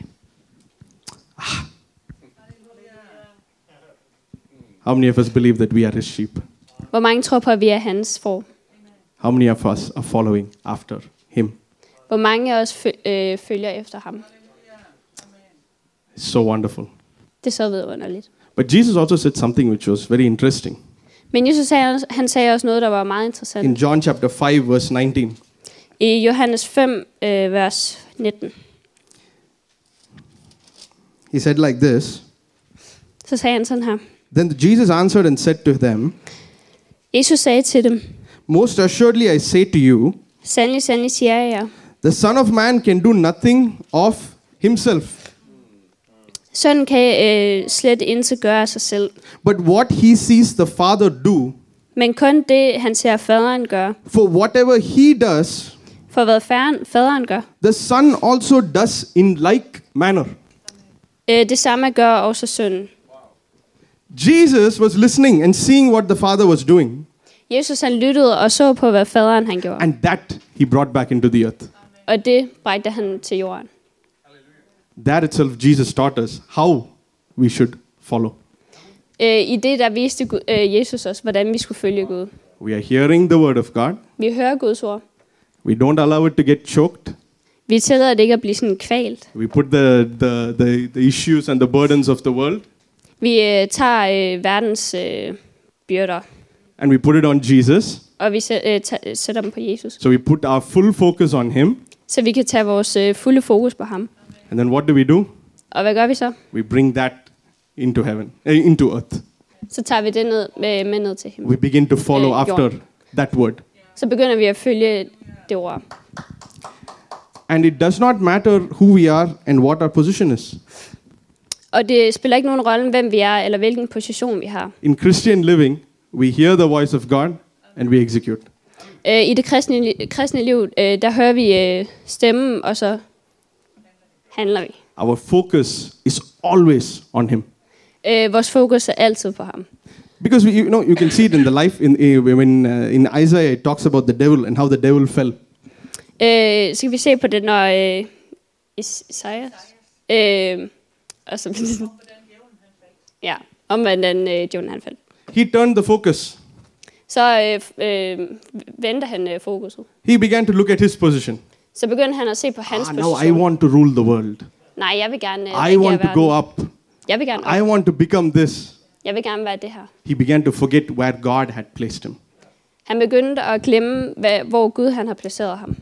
How many of us believe that we are his sheep? Hvor mange tror på, at vi er hans får? How many of us are following after him? Hvor mange af os øh, følger efter ham? It's so wonderful. Det er så vidunderligt. But Jesus also said something which was very interesting. Men Jesus sagde, han sagde også noget, der var meget In interessant. John chapter 5, verse 19, I Johannes 5, øh, vers 19, he said like this så sagde han sådan her. Then Jesus answered and said to them, Jesus sagde til dem, Most assuredly I say to you, sandelig siger jeg the Son of Man can do nothing of himself, Sønnen kan øh, slet intet gøre af sig selv. but what he sees the Father do. Men kun det, han ser faderen gøre. For whatever he does, For hvad faderen, faderen gør, the Son also does in like manner. øh, det samme gør også sønnen. Jesus was listening and seeing what the Father was doing, Jesus han lyttede og så på, hvad faderen han gjorde. and that he brought back into the earth. Og det bragte han til jorden. That itself, Jesus taught us how we should follow. Øh, I det, der viste Gud, øh, Jesus os, hvordan vi skulle følge Gud. We are hearing the word of God. Vi hører Guds ord. We don't allow it to get choked. Vi tillader det ikke at blive sådan kvalt. We put the, the, the, the issues and the burdens of the world Vi øh, tager øh, verdens øh, byrder, and we put it on Jesus. og vi øh, sætter dem på Jesus. So we put our full focus on Him. Så vi kan tage vores øh, fulde fokus på ham. And then what do we do? Og hvad gør vi så? We bring that into heaven, eh, into earth. Så tager vi det ned, med, med ned til himlen. We begin to follow Eh, after that word. Så begynder vi at følge det ord. And it does not matter who we are and what our position is. Og det spiller ikke nogen rolle, hvem vi er, eller hvilken position vi har. In Christian living, we hear the voice of God and we execute. Øh, I det kristne, kristne liv, øh, der hører vi øh, stemmen, og så handler vi. Our focus is always on Him. Øh, vores fokus er altid på ham. Because we, you know, you can see it in the life in when uh, in Isaiah it talks about the devil and how the devil fell. Øh, så kan vi se på det, når øh, Isaiah... Øh, og så, ja, om hvordan øh, Jonah han faldt. He turned the focus. Så øh, øh, vendte han øh, fokuset. He began to look at his position. Så begyndte han at se på hans Ah, now I position. want to rule the world. Nej, jeg vil gerne øh, I want to go up. Jeg vil gerne op. I want to become this. Jeg vil gerne være det her. He began to forget where God had placed him. Han begyndte at glemme, hvad, hvor Gud han har placeret ham.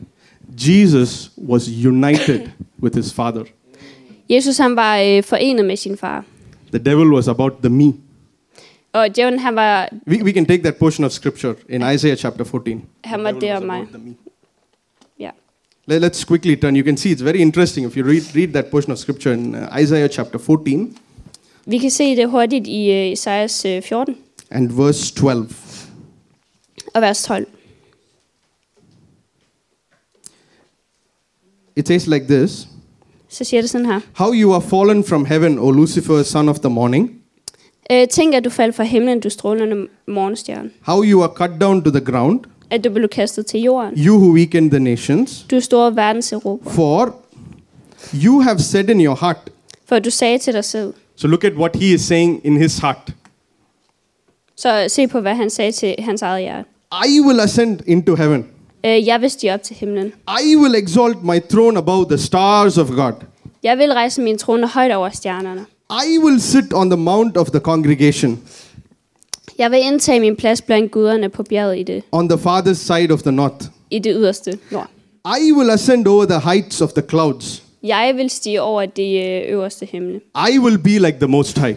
Jesus was united [coughs] with his father. Jesus han var øh, forenet med sin far. The devil was about the me. Og djævlen han var, We, we can take that portion of scripture in Isaiah chapter 14. han var The det devil om was mig. about the me. Ja. Let, us quickly turn. You can see it's very interesting if you read, read that portion of scripture in uh, Isaiah chapter 14 Vi kan se det hurtigt i øh, Isaias øh, 14 and verse 12. og vers 12. It says like this Så siger det sådan her. How you are fallen from heaven, O Lucifer, son of the morning. Øh, tænk, at du faldt fra himlen, du strålende morgenstjerne. How you are cut down to the ground, At du blev kastet til jorden. you who weaken the nations. Du store verdens Europa. For you have said in your heart. For du sagde til dig selv. So look at what he is saying in his heart. Så se på, hvad han sagde til hans eget hjerte. I will ascend into heaven. Øh, jeg vil stige op til himlen. I will exalt my throne above the stars of God. Jeg vil rejse min trone højt over stjernerne. I will sit on the mount of the congregation, Jeg vil indtage min plads blandt guderne på bjerget i det, on the farthest side of the north. i det yderste nord. I will ascend over the heights of the clouds. Jeg vil stige over det øh, øverste himmel. I will be like the Most High.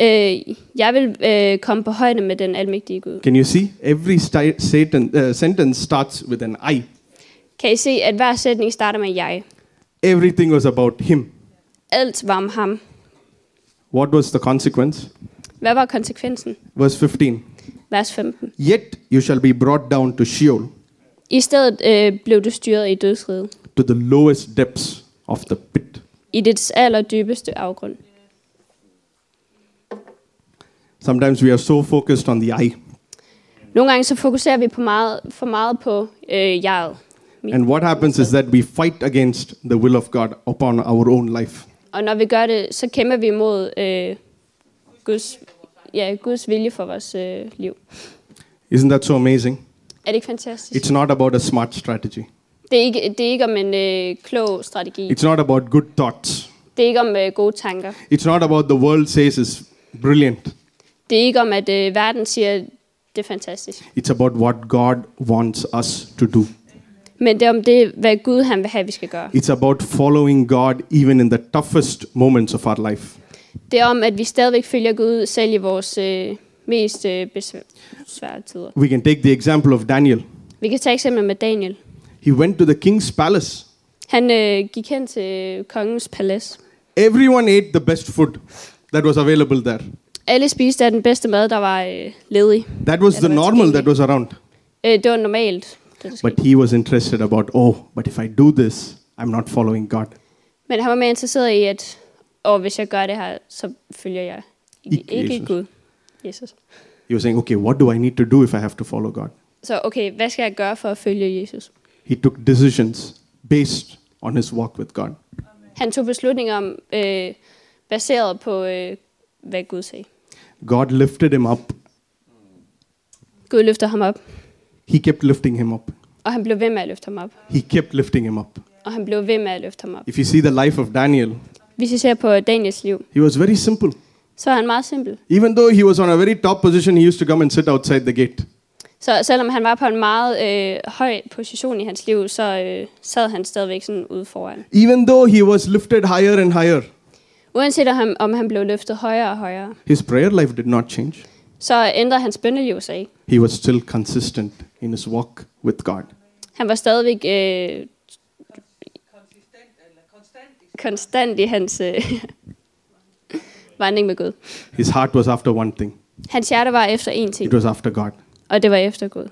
Øh, jeg vil øh, komme på højde med den almægtige Gud. Can you see? Every sti- Satan, uh, sentence starts with an I. Kan I se, at hver sætning starter med jeg? Everything was about him. Alt var om ham. What was the consequence? Hvad var konsekvensen? Verse 15. Vers 15. Yet you shall be brought down to Sheol, I stedet øh, blev du styret i dødsriget. to the lowest depths of the pit. I dets allerdybeste afgrund. Sometimes we are so focused on the I. Nogle gange så fokuserer vi på meget, for meget på øh, jeget. And what happens is that we fight against the will of God upon our own life. Og når vi gør det, så kæmper vi imod øh, Guds, ja, Guds vilje for vores øh, liv. Isn't that so amazing? Er det ikke fantastisk? It's not about a smart strategy. Det er ikke, det er ikke om en øh, klog strategi. It's not about good thoughts. Det er ikke om øh, gode tanker. It's not about the world says is brilliant. Det er ikke om, at øh, verden siger, det er fantastisk. It's about what God wants us to do. Men det er om det, hvad Gud han vil have, vi skal gøre. It's about following God even in the toughest moments of our life. Det er om, at vi stadigvæk følger Gud selv i vores øh, mest øh, besvære tider. We can take the example of Daniel. Vi kan tage eksempel med Daniel. He went to the king's palace. Han øh, gik hen til kongens palads. Everyone ate the best food that was available there. Alle spiste af den bedste mad, der var øh, ledig. That was the normal that was around. Øh, det var normalt. But he was interested about, oh, but if I do this, I'm not following God. Men han var mere interesseret i, at og hvis jeg gør det her, så følger jeg ikke, Ikke Jesus. Gud. Jesus. He was saying, okay, what do I need to do if I have to follow God? Så okay, hvad skal jeg gøre for at følge Jesus? He took decisions based on his walk with God. Han tog beslutninger om, øh, baseret på, øh, hvad Gud sagde. God lifted him up. Gud løfter ham op, He kept lifting him up. og han blev ved med at løfte ham op. He kept lifting him up. Og han blev ved med at løfte ham op. If you see the life of Daniel, Hvis vi ser på Daniels liv, he was very simple. så er han meget simpel. Even though he was on a very top position, he used to come and sit outside the gate. Så selvom han var på en meget øh, høj position i hans liv, så øh, sad han stadigvæk sådan ude foran. Even though he was lifted higher and higher, Uanset om om han blev løftet højere og højere, his prayer life did not change. Så ændrede hans bønneliv sig ikke. He was still consistent in his walk with God. Han var stadigvæk øh, konstant i hans øh, [laughs] vandring med Gud. His heart was after one thing Hans hjerte var efter én ting, it was after God. og det var efter Gud.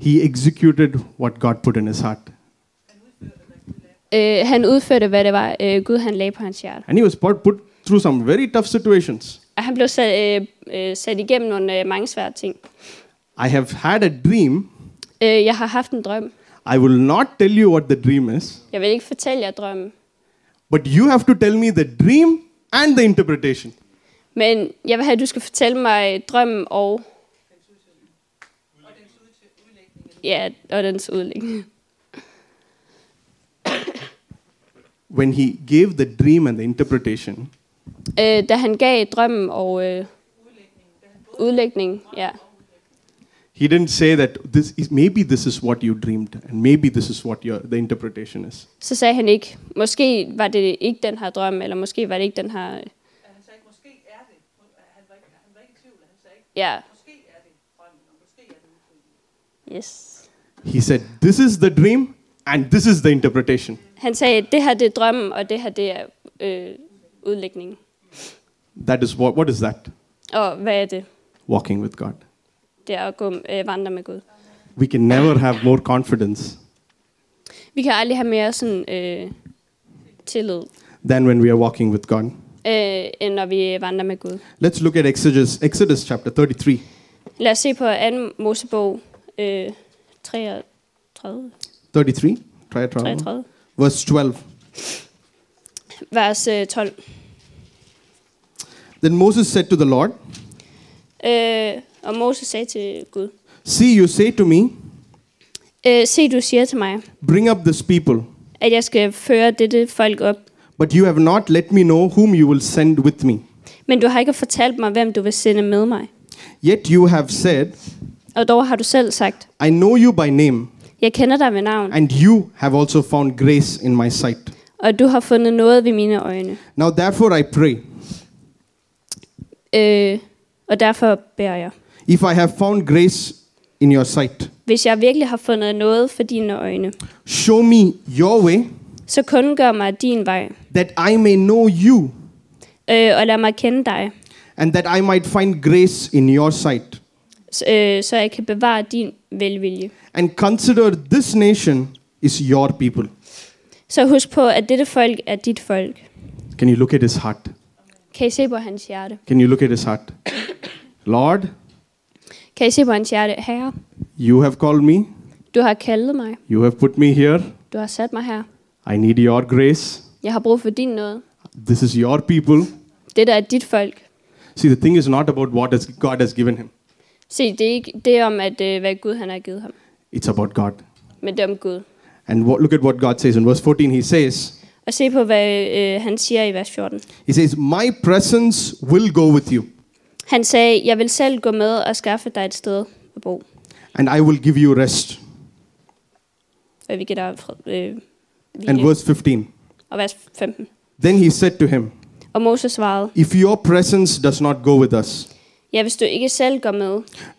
He executed what God put in his heart. Øh, han udførte, hvad det var, øh, Gud han lagde på hans hjerte. And he was put, put through some very tough situations. Og han blev sat, øh, øh, sat igennem nogle øh, mange svære ting. I have had a dream. Øh, jeg har haft en drøm. I will not tell you what the dream is, Jeg vil ikke fortælle jer drømmen. but you have to tell me the dream and the interpretation. Men jeg vil have, at du skal fortælle mig drømmen og... Ja, og dens udlægning. When he gave the dream and the interpretation, Øh, da han gav drømmen og øh, udlægning, ja. He didn't say that this is, maybe this is what you dreamed, and maybe this is what your, the interpretation is. Så sagde han ikke, måske var det ikke den her drøm, eller måske var det ikke den her... Han sagde ikke, måske er det. Han var ikke, han var ikke i tvivl. Han sagde ikke, Ja, måske er det drømmen, og måske er det yes. He said, This is the dream, and this is the interpretation. Han sagde, det her det er drømmen, og det her det er øh, udlægningen. That is what, what is that? Og hvad er det? Walking with God. Det er at gå, øh, vandre med Gud. We can never have more confidence Vi kan aldrig have mere sådan øh, tillid, than when we are walking with God. øh, end når vi vandrer med Gud. Let's look at Exodus, Exodus chapter 33. Lad os se på 2. Mosebog øh, 33, 33, try it, try it. 33, verse 12. vers øh, 12. Then Moses said to the Lord, Øh, og Moses sagde til Gud, See, you say to me, øh, se du siger til mig, Bring up this people, at jeg skal føre dette folk op, but you have not let me know whom you will send with me. men du har ikke fortalt mig, hvem du vil sende med mig. Yet you have said, Og dog har du selv sagt, I know you by name, jeg kender dig ved navn, and you have also found grace in my sight. Og du har fundet noget ved mine øjne. Now therefore I pray, Øh, og derfor beder jeg. if I have found grace in your sight, Hvis jeg virkelig har fundet noget for dine øjne, show me your way, så kun gør mig din vej, that I may know you, øh, og lad mig kende dig, and that I might find grace in your sight. s- øh, så jeg kan bevare din velvilje. And consider this nation is your people. Så husk på, at dette folk er dit folk. Can you look at his heart? Kan I se på hans hjerte? Can you look at his heart? Lord, Kan I se på hans hjerte? Herre, you have called me, du har kaldet mig. you have put me here. Du har sat mig her. I need your grace. Jeg har brug for din nåde. This is your people. Det der er dit folk. See, the thing is not about what has God has given him. Se, det er ikke det er om, at, øh, hvad Gud han har givet ham. It's about God. Men det er om Gud. And what, look at what God says in verse 14. He says, Og se på, hvad øh, han siger i vers 14. He says, My presence will go with you, Han sagde, jeg vil selv gå med og skaffe dig et sted at bo. and I will give you rest. Og vi der fred, øh, And hvile. verse 15. Og vers 15. Then he said to him, Og Moses svarede, If your presence does not go with us, ja, hvis du ikke selv går med,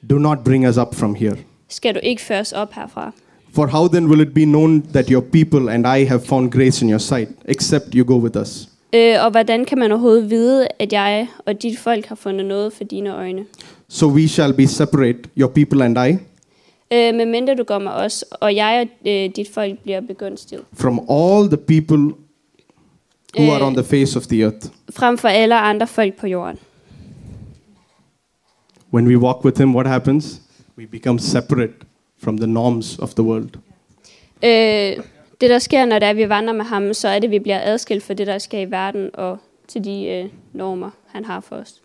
do not bring us up from here. skal du ikke føres op herfra. For how then will it be known that your people and I have found grace in your sight, except you go with us? Øh, og hvordan kan man overhovedet vide, at jeg og dit folk har fundet noget for dine øjne? So we shall be separate, your people and I, Øh, medmindre du går med os, og jeg og øh, dit folk bliver begunstiget. from all the people who are Øh. on the face of the earth. Frem for alle andre folk på jorden. When we walk with Him, what happens? We become separate from the norms of the world. Øh, det der sker, når det er, at vi vandrer med ham, så er det, at vi bliver adskilt fra det, der sker i verden, og til de øh, normer, han har for os.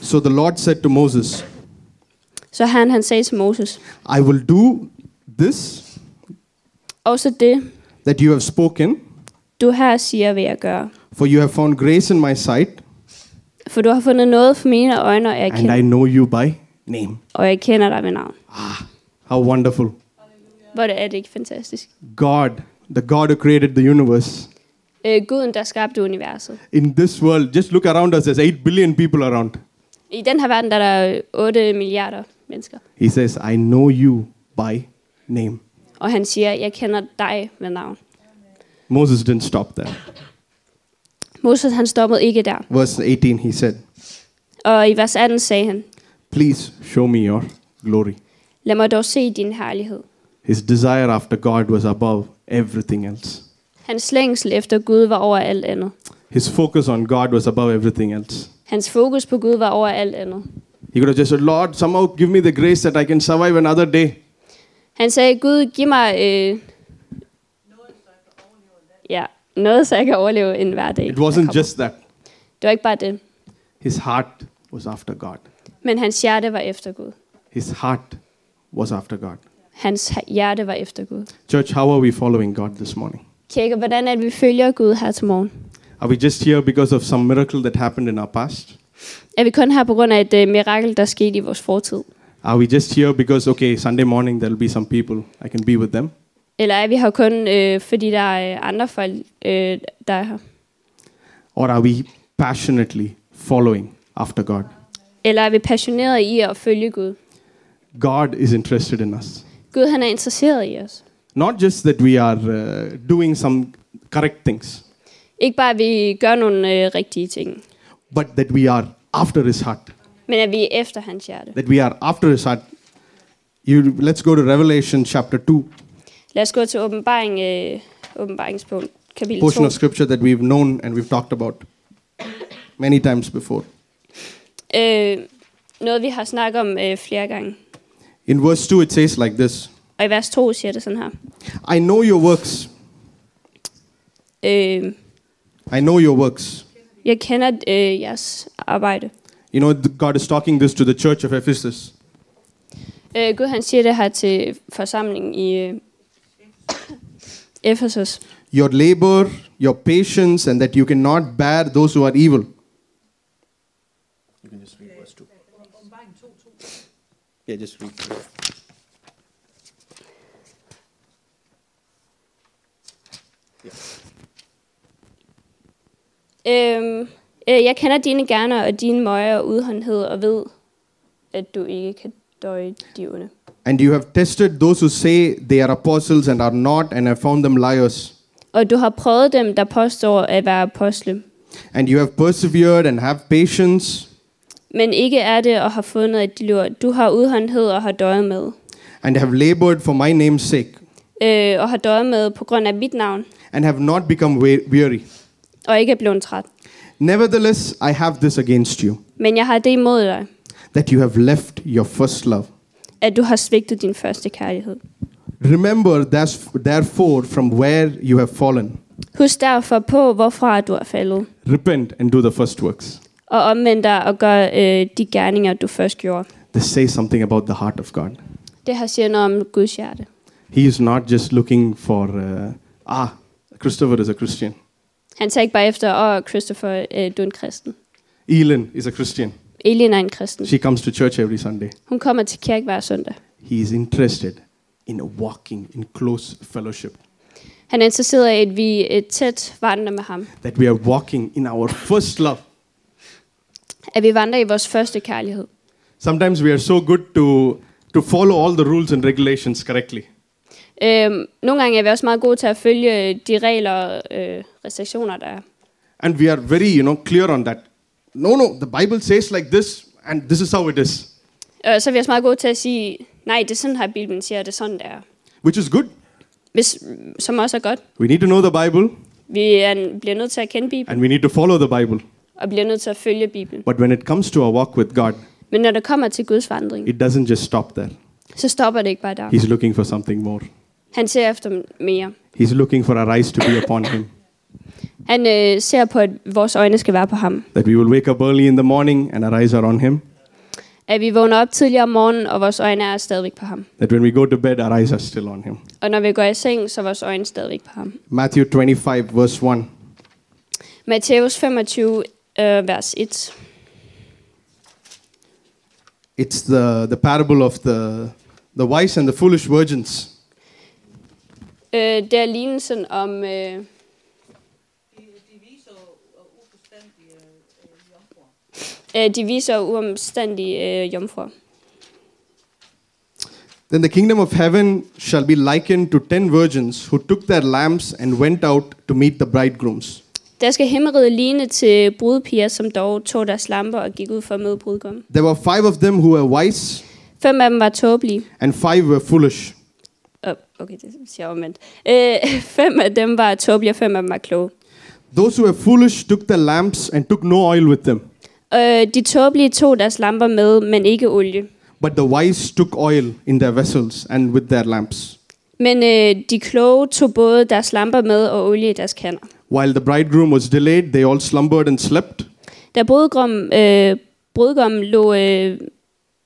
So the Lord said to Moses, Så han, han sagde til Moses, I will do this også det, that you have spoken, du her siger, vil jeg gøre. for you have found grace in my sight, For du har fundet noget for mine øjne, og jeg, and kender, I know you by name. og jeg kender dig ved navn. How wonderful. Hvor er det ikke fantastisk. God, the God who created the universe, Øh, Guden, der skabte universet. in this world, just look around us, there's 8 billion people around. I den her verden, der er der 8 milliarder mennesker. He says, I know you by name. Og han siger, jeg kender dig ved navn. Moses didn't stop there. Moses, han stoppede ikke der. Verse 18, he said, Og i vers 18 sagde han, Please show me your glory. Lad mig dog se din herlighed. His desire after God was above everything else. Hans længsel efter Gud var over alt andet. His focus on God was above everything else. Hans fokus på Gud var over alt andet. He could have just said, Lord, somehow give me the grace that I can survive another day. Han sagde, Gud, giv mig øh, ja, noget, så jeg kan overleve en hver dag. It wasn't just that. Det var ikke bare det. His heart was after God. Men hans hjerte var efter Gud. His heart was after God. Hans ha- hjerte var efter Gud. Church, how are we following God this morning? Kirke, hvordan er vi følger Gud her til morgen? Are we just here because of some miracle that happened in our past? Er vi kun her på grund af et øh, mirakel, der skete i vores fortid? Are we just here because, okay, Sunday morning there'll be some people, I can be with them? Eller er vi her kun, øh, fordi der er øh, andre folk, øh, der er her? Or are we passionately following after God? Eller er vi passionerede i at følge Gud? God is interested in us. Gud han er interesseret i os. Not just that we are uh, doing some correct things, Ikke bare, at vi gør nogle øh, rigtige ting, but that we are after his heart. men at vi er efter hans hjerte. That we are after his heart. You, let's go to Revelation chapter 2, Lad os gå til åbenbaring, øh, åbenbaringspunkt, kapitel 2. portion of scripture that we've known and we've talked about many times before. Øh, noget, vi har snakket om øh, flere gange. In verse 2, it says like this Og i vers 2 siger det sådan her. I know your works. Øh, I know your works. jeg kender øh, jeres arbejde. You know, God is talking this to the church of Ephesus. Øh, Gud han siger det her til forsamlingen i øh, Ephesus. Your labor, your patience, and that you cannot bear those who are evil. You can just read verse 2. Yeah, just read. Øh, øh, jeg kender dine gerner og dine møjer og udholdenhed og ved, at du ikke kan døje de onde. And you have tested those who say they are apostles and are not, and have found them liars. Og du har prøvet dem, der påstår at være apostle, And you have persevered and have patience, men ikke er det og har fundet, de lyver. Du har udholdenhed og har døjet med. and have labored for my name's sake, Øh, og har døjet med på grund af mit navn, and have not become we- weary. og ikke er blevet træt. Nevertheless, I have this against you, Men jeg har det imod dig, that you have left your first love. at du har svigtet din første kærlighed. Remember, thus- therefore, from where you have fallen, Husk derfor på, hvorfra du er faldet, repent and do the first works. Og omvend dig og gør øh, de gerninger, du først gjorde. This says something about the heart of God. Det har siger noget om Guds hjerte. He is not just looking for, uh, ah, Christopher is a Christian. Han tager ikke bare efter, åh, oh, Christopher, øh, du er en kristen. Elin is a Christian. Elin er en kristen. She comes to church every Sunday. Hun kommer til kirke hver søndag. He is interested in walking in close fellowship. Han er interesseret i, at vi er tæt vandrer med ham. That we are walking in our first love. At vi vandrer i vores første kærlighed. Sometimes we are so good to, to follow all the rules and regulations correctly. Øhm, nogle gange er vi også meget gode til at følge de regler og øh, restriktioner, der er. And we are very, you know, clear on that. No, no, the Bible says like this, and this is how it is. Og så er vi også meget gode til at sige, nej, det er sådan her, Bibelen siger, det er sådan, det er. Which is good. Hvis, som også er godt. We need to know the Bible, Vi er, bliver nødt til at kende Bibelen, and we need to follow the Bible. Og bliver nødt til at følge Bibelen. But when it comes to our walk with God, Men når det kommer til Guds vandring, it doesn't just stop there. så stopper det ikke bare der. He's looking for something more. Han ser efter mere. He's looking for our eyes to be upon Him. Han øh, ser på, at vores øjne skal være på ham. That we will wake up early in the morning and our eyes are on Him. At vi vågner op tidligere om morgenen, og vores øjne er stadigvæk på ham. That when we go to bed, our eyes are still on Him. Og når vi går i seng, så er vores øjne stadigvæk på ham. Matthew 25, verse 1. Matthæus 25, øh, vers 1. It's the, the parable of the, the wise and the foolish virgins. Øh, det er lignelsen om... Øh, De, de viser og uforstandige øh, de viser uomstandige øh, jomfruer. Then the kingdom of heaven shall be likened to ten virgins who took their lamps and went out to meet the bridegrooms. Der skal himmeriget ligne til brudpiger, som dog tog deres lamper og gik ud for at møde brudgommen. There were five of them who were wise, Fem af dem var tåbelige. and five were foolish. Oh, okay, det siger jeg omvendt. Øh, [laughs] fem af dem var tåbelige, og fem af dem var kloge. Those who were foolish took their lamps and took no oil with them. Øh, de tåbelige tog deres lamper med, men ikke olie. But the wise took oil in their vessels and with their lamps. Men øh, de kloge tog både deres lamper med og olie i deres kander. While the bridegroom was delayed, they all slumbered and slept. Da brudgom, øh, brudgommen lå øh,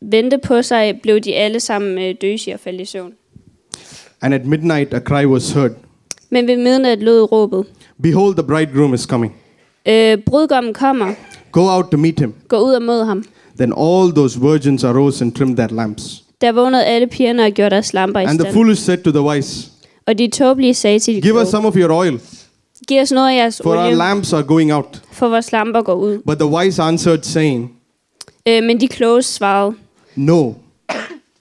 vente på sig, blev de alle sammen øh, døsige og faldt i søvn. And at midnight, a cry was heard Men ved midnat lød råbet, Behold, the bridegroom is coming. Øh, brudgommen kommer. Go out to meet him. Gå ud og mød ham. Then all those virgins arose and trimmed their lamps. Der vågnede alle pigerne og gjorde deres lamper i And the stand. foolish said to the wise, Og de tåbelige sagde til de Give us some of your oil, Giv os noget af jeres for our olie, lamps are going out. for vores lamper går ud. But the wise answered, saying, Øh, men de kloge svarede, No,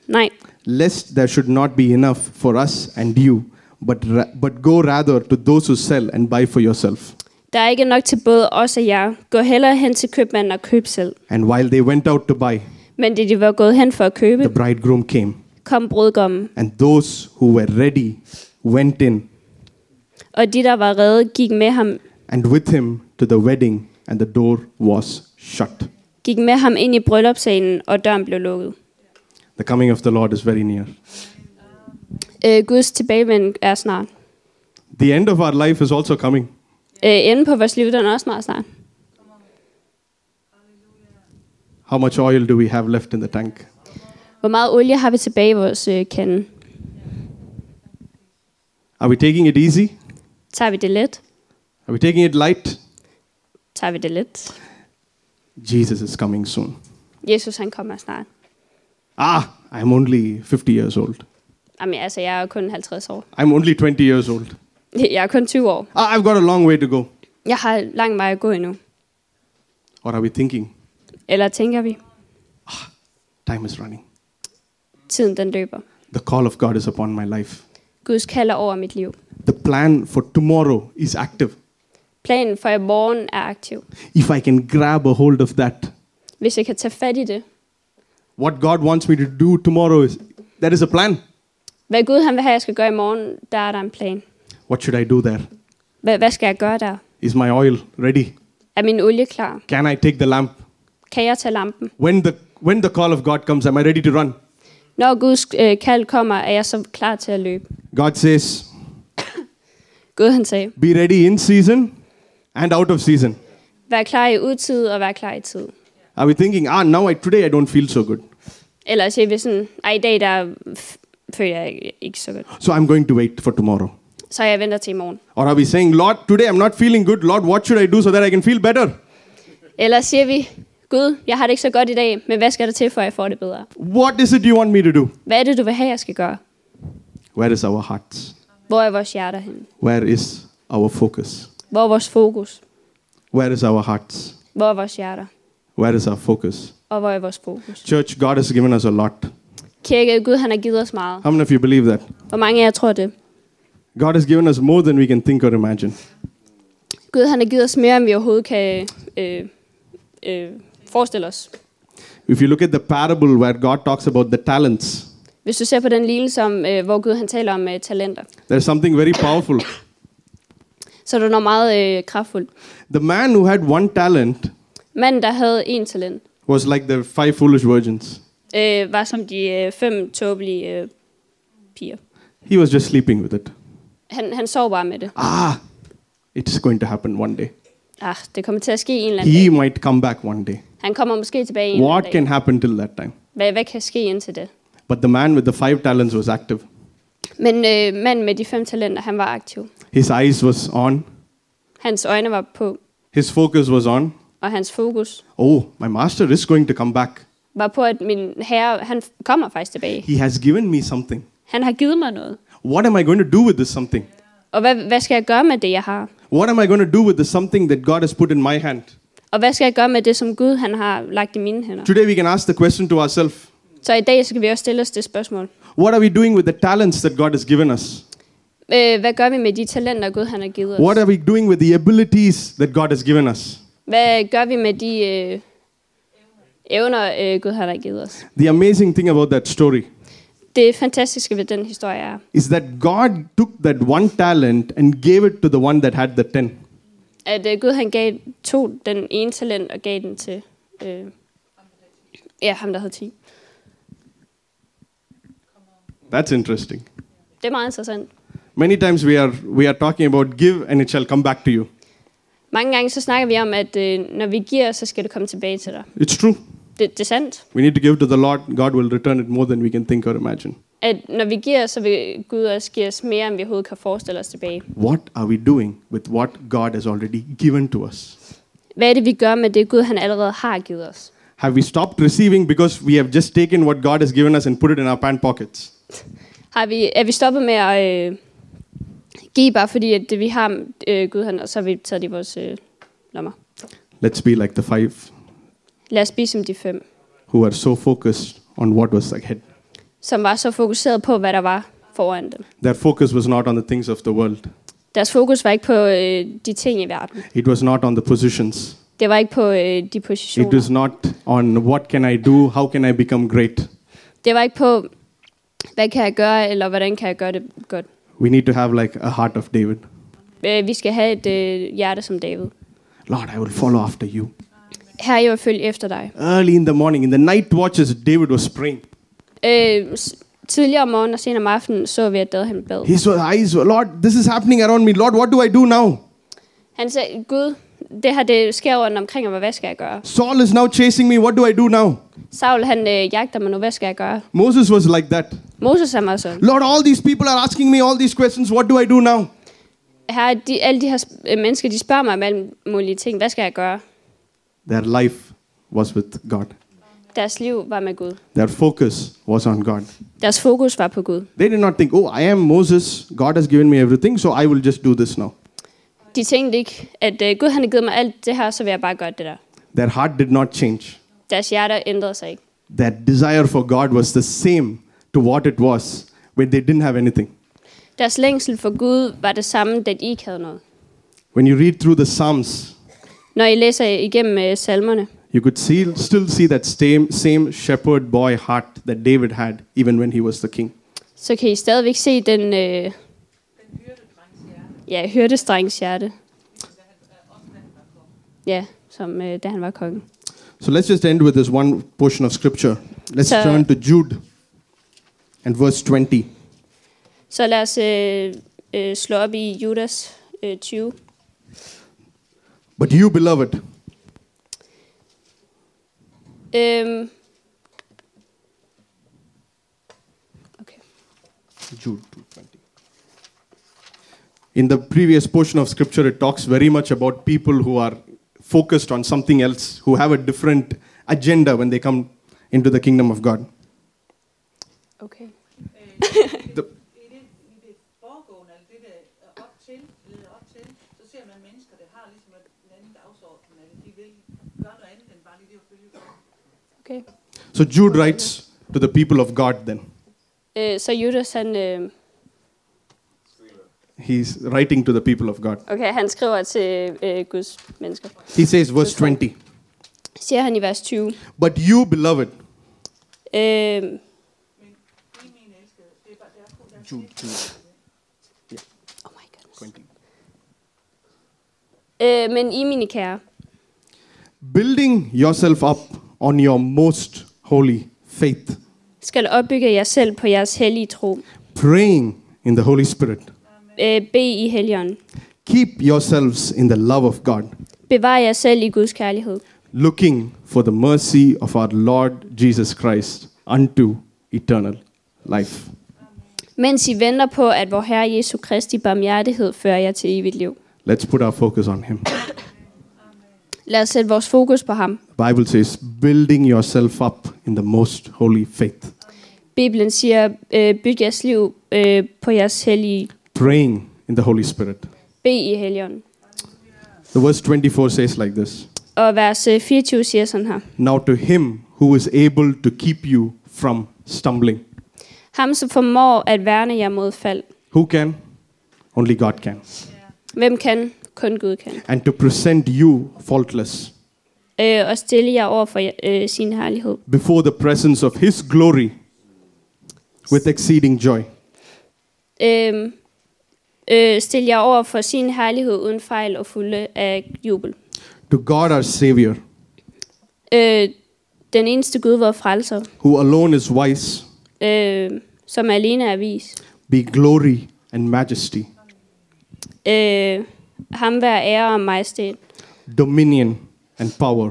nej, lest there should not be enough for us and you, but, ra- but go rather to those who sell and buy for yourself. der er ikke nok til både os og jer. Gå hellere hen til købmanden og køb selv. And while they went out to buy, Men da de var gået hen for at købe, the bridegroom came, kom brudgommen. and those who were ready went in, Og de, der var redde, gik med ham, and with him to the wedding, and the door was shut. gik med ham ind i bryllupssalen, og døren blev lukket. The coming of the Lord is very near. Øh, Guds tilbagevend er snart. The end of our life is also coming. Øh, enden på vores liv, den er også meget snart. How much oil do we have left in the tank? Hvor meget olie har vi tilbage i vores øh, kande? Are we taking it easy? Tager vi det let? Are we taking it light? Tager vi det let? Jesus is coming soon. Jesus, han kommer snart. Ah, I'm only 50 years old. Jamen, altså, jeg er kun 50 år. I'm only 20 years old. [laughs] Jeg er kun 20 år. Ah, I've got a long way to go. Jeg har lang vej at gå endnu. Or are we thinking, Eller tænker vi, time is running? tiden den løber. The call of God is upon my life. Guds kalder over mit liv. The plan for tomorrow is active. Planen for i morgen er aktiv. If I can grab a hold of that, Hvis jeg kan tage fat i det. what God wants me to do tomorrow is there is a plan. Hvad Gud han vil have, jeg skal gøre i morgen, der er der en plan. What should I do there? Hvad, hvad skal jeg gøre der? Is my oil ready? Er min olie klar? Can I take the lamp? Kan jeg tage lampen? When the when the call of God comes, am I ready to run? Når Guds øh, kald kommer, er jeg så klar til at løbe. God says, Gud han sagde, be ready in season and out of season. vær klar i udtid og vær klar i tid. Are we thinking, ah, now I, today I don't feel so good, Eller siger vi sådan, ej i dag der føler jeg ikke- ikke så godt. so I'm going to wait for tomorrow? Så jeg venter til i morgen. Or are we saying, Lord, today I'm not feeling good. Lord, what should I do so that I can feel better? Eller siger vi, Gud, jeg har det ikke så godt i dag, men hvad skal der til, for at jeg får det bedre? What is it you want me to do? Hvad er det, du vil have, jeg skal gøre? Where is our hearts? Hvor er vores hjerter henne? Where is our focus? Hvor er vores fokus? Where is our hearts? Hvor er vores hjerter? Where is our focus? Og hvor er vores fokus? Church, God has given us a lot. Kirke, Gud han har givet os meget. How many of you believe that? Hvor mange af jer tror det? God has given us more than we can think or imagine. Gud han har givet os mere, end vi overhovedet kan øh, øh, forestille os. If you look at the parable where God talks about the talents, Hvis du ser på den lignelse, om, øh, hvor Gud han taler om øh, talenter, there's something very powerful. så er der noget meget øh, kraftfuldt. The man who had one talent Manden, der havde en talent, was like the five foolish virgins. øh, var som de øh, fem tåbelige øh, piger. He was just sleeping with it. Han, han sov bare med det. Ah, it's going to happen one day. Ah, det kommer til at ske en eller anden He dag. might come back one day. Han kommer måske tilbage en eller What anden can dag. happen till that time? Hvad, hvad kan ske indtil det? But the man with the five talents was active. Men øh, manden med de fem talenter, han var aktiv. His eyes was on. Hans øjne var på, His focus was on. og hans fokus Oh, my master is going to come back. var på, at min herre, han kommer faktisk tilbage. He has given me something. Han har givet mig noget. What am I going to do with this something? Og hvad, hvad skal jeg gøre med det, jeg har? What am I going to do with the something that God has put in my hand? Og hvad skal jeg gøre med det, som Gud han har lagt i mine hænder? Today we can ask the question to ourselves Så i dag skal vi også stille os det spørgsmål. What are we doing with the talents that God has given us? Øh, hvad gør vi med de talenter, Gud han har givet What os? are we doing with the abilities that God has given us? Hvad gør vi med de øh, evner, øh, Gud har givet os? The amazing thing about that story Det fantastiske ved den historie er, is that God took that one talent and gave it to the one that had the ten. at øh, Gud han gav, tog den ene talent og gav den til øh, ja, ham, der havde 10. That's interesting. Det er meget. Many times we are we are talking about give and it shall come back to you. Mange gange så snakker vi om, at øh, når vi giver, så skal det komme tilbage til dig. It's true. Det, det er sandt. We need to give to the Lord. God will return it more than we can think or imagine. At når vi giver, så vil Gud også give os mere, end vi overhovedet kan forestille os tilbage. What are we doing with what God has already given to us? Hvad er det, vi gør med det Gud, han allerede har givet os? Have we stopped receiving because we have just taken what God has given us and put it in our pant pockets? Har vi, er vi stoppet med at øh, give bare fordi, at vi har øh, Gud, han, og så har vi taget det i vores øh, lommer? Let's be like the five Lad os blive som de fem, who are so focused on what was ahead. som var så fokuseret på, hvad der var foran dem. Their focus was not on the things of the world. Deres fokus var ikke på øh, de ting i verden. It was not on the positions. Det var ikke på øh, de It positioner. was not on what can I do, how can I become great. Det var ikke på, hvad kan jeg gøre, eller hvordan kan jeg gøre det godt. We need to have like a heart of David. Øh, vi skal have et øh, hjerte som David. Lord, I will follow after you. Her jeg vil følge efter dig. Early in the morning, in the night watches, David was praying. S- tidligere om morgenen og senere om aftenen så vi, at David han bad. His eyes Lord, this is happening around me. Lord, what do I do now? Han sagde, Gud, det her det sker rundt omkring mig, hvad skal jeg gøre? Saul is now chasing me. What do I do now? Saul han øh, jagter mig nu, hvad skal jeg gøre? Moses was like that. Moses er mig sådan. Lord, all these people are asking me all these questions. What do I do now? Her, de, alle de her øh, mennesker, de spørger mig om alle mulige ting. Hvad skal jeg gøre? Their life was with God. Deres liv var med Gud. Their focus was on God. Deres fokus var på Gud. They did not think, oh, I am Moses. God has given me everything, so I will just do this now. De tænkte ikke, at øh, Gud han har givet mig alt det her, så vil jeg bare gøre det der. Their heart did not change. Deres hjerter ændrede sig ikke. Their desire for God was the same to what it was when they didn't have anything. Deres længsel for Gud var det samme, da de ikke havde noget. When you read through the Psalms, Når I læser igennem øh, salmerne, you could see, still see that same, same shepherd boy heart that David had even when he was the king. så kan I stadigvæk se den øh, ja, hyrdestrengs hjerte. Ja, som øh, da han var konge. So let's just end with this one portion of scripture. Let's So- turn to Jude and verse 20. Så lad os øh, øh, slå op i Judas øh, 20. But you, beloved, Øhm. Okay. Jude 2:20. In the previous portion of scripture, it talks very much about people who are focused on something else, who have a different agenda when they come into the kingdom of God. okay. [laughs] The, I det, I det foregående, eller det der er op til, leder op til, så ser man mennesker, der har ligesom en anden dagsorden, eller de vil gøre noget andet end bare lige det at følge Gud. okay. so Jude writes to the people of God then. Øh, så Judas, han, øh, He's writing to the people of God. okay, han skriver til øh, Guds mennesker. He says, verse 20, Siger han i vers 20. But you, beloved, Øh, der er Jude, Jude oh my goodness. 20. Øh, men I, mine kære, Building yourself up on your most holy faith, skal opbygge jer selv på jeres hellige tro. praying in the Holy Spirit. Øh, be i helligånden. Keep yourselves in the love of God, Bevar jer selv i Guds kærlighed. looking for the mercy of our Lord Jesus Christ unto eternal life. Mens I venter på, at vor Herre Jesu Kristi barmhjertighed fører jer til evigt liv. Let's put our focus on Him. Lad os sætte vores fokus på ham. The Bible says, building yourself up in the most holy faith, Bibelen siger, øh, byg jeres liv øh, på jeres hellige. Praying in the Holy Spirit. Be i helligånden. The verse 24 says like this Og vers øh, 24 siger sådan her. Now to Him who is able to keep you from stumbling. Ham, som formår at værne jer mod fald. Who can? Only God can. Hvem kan? Kun Gud kan. And to present you faultless Øh, og stille jer over for øh, sin herlighed. before the presence of His glory with exceeding joy. Øh, øh, stille jer over for sin herlighed uden fejl og fulde af jubel. To God our Savior, Øh, den eneste Gud, vor frelser, who alone is wise, øh, som alene er vis. be glory and majesty, Øh, ham vær ære og majestæt, dominion and power,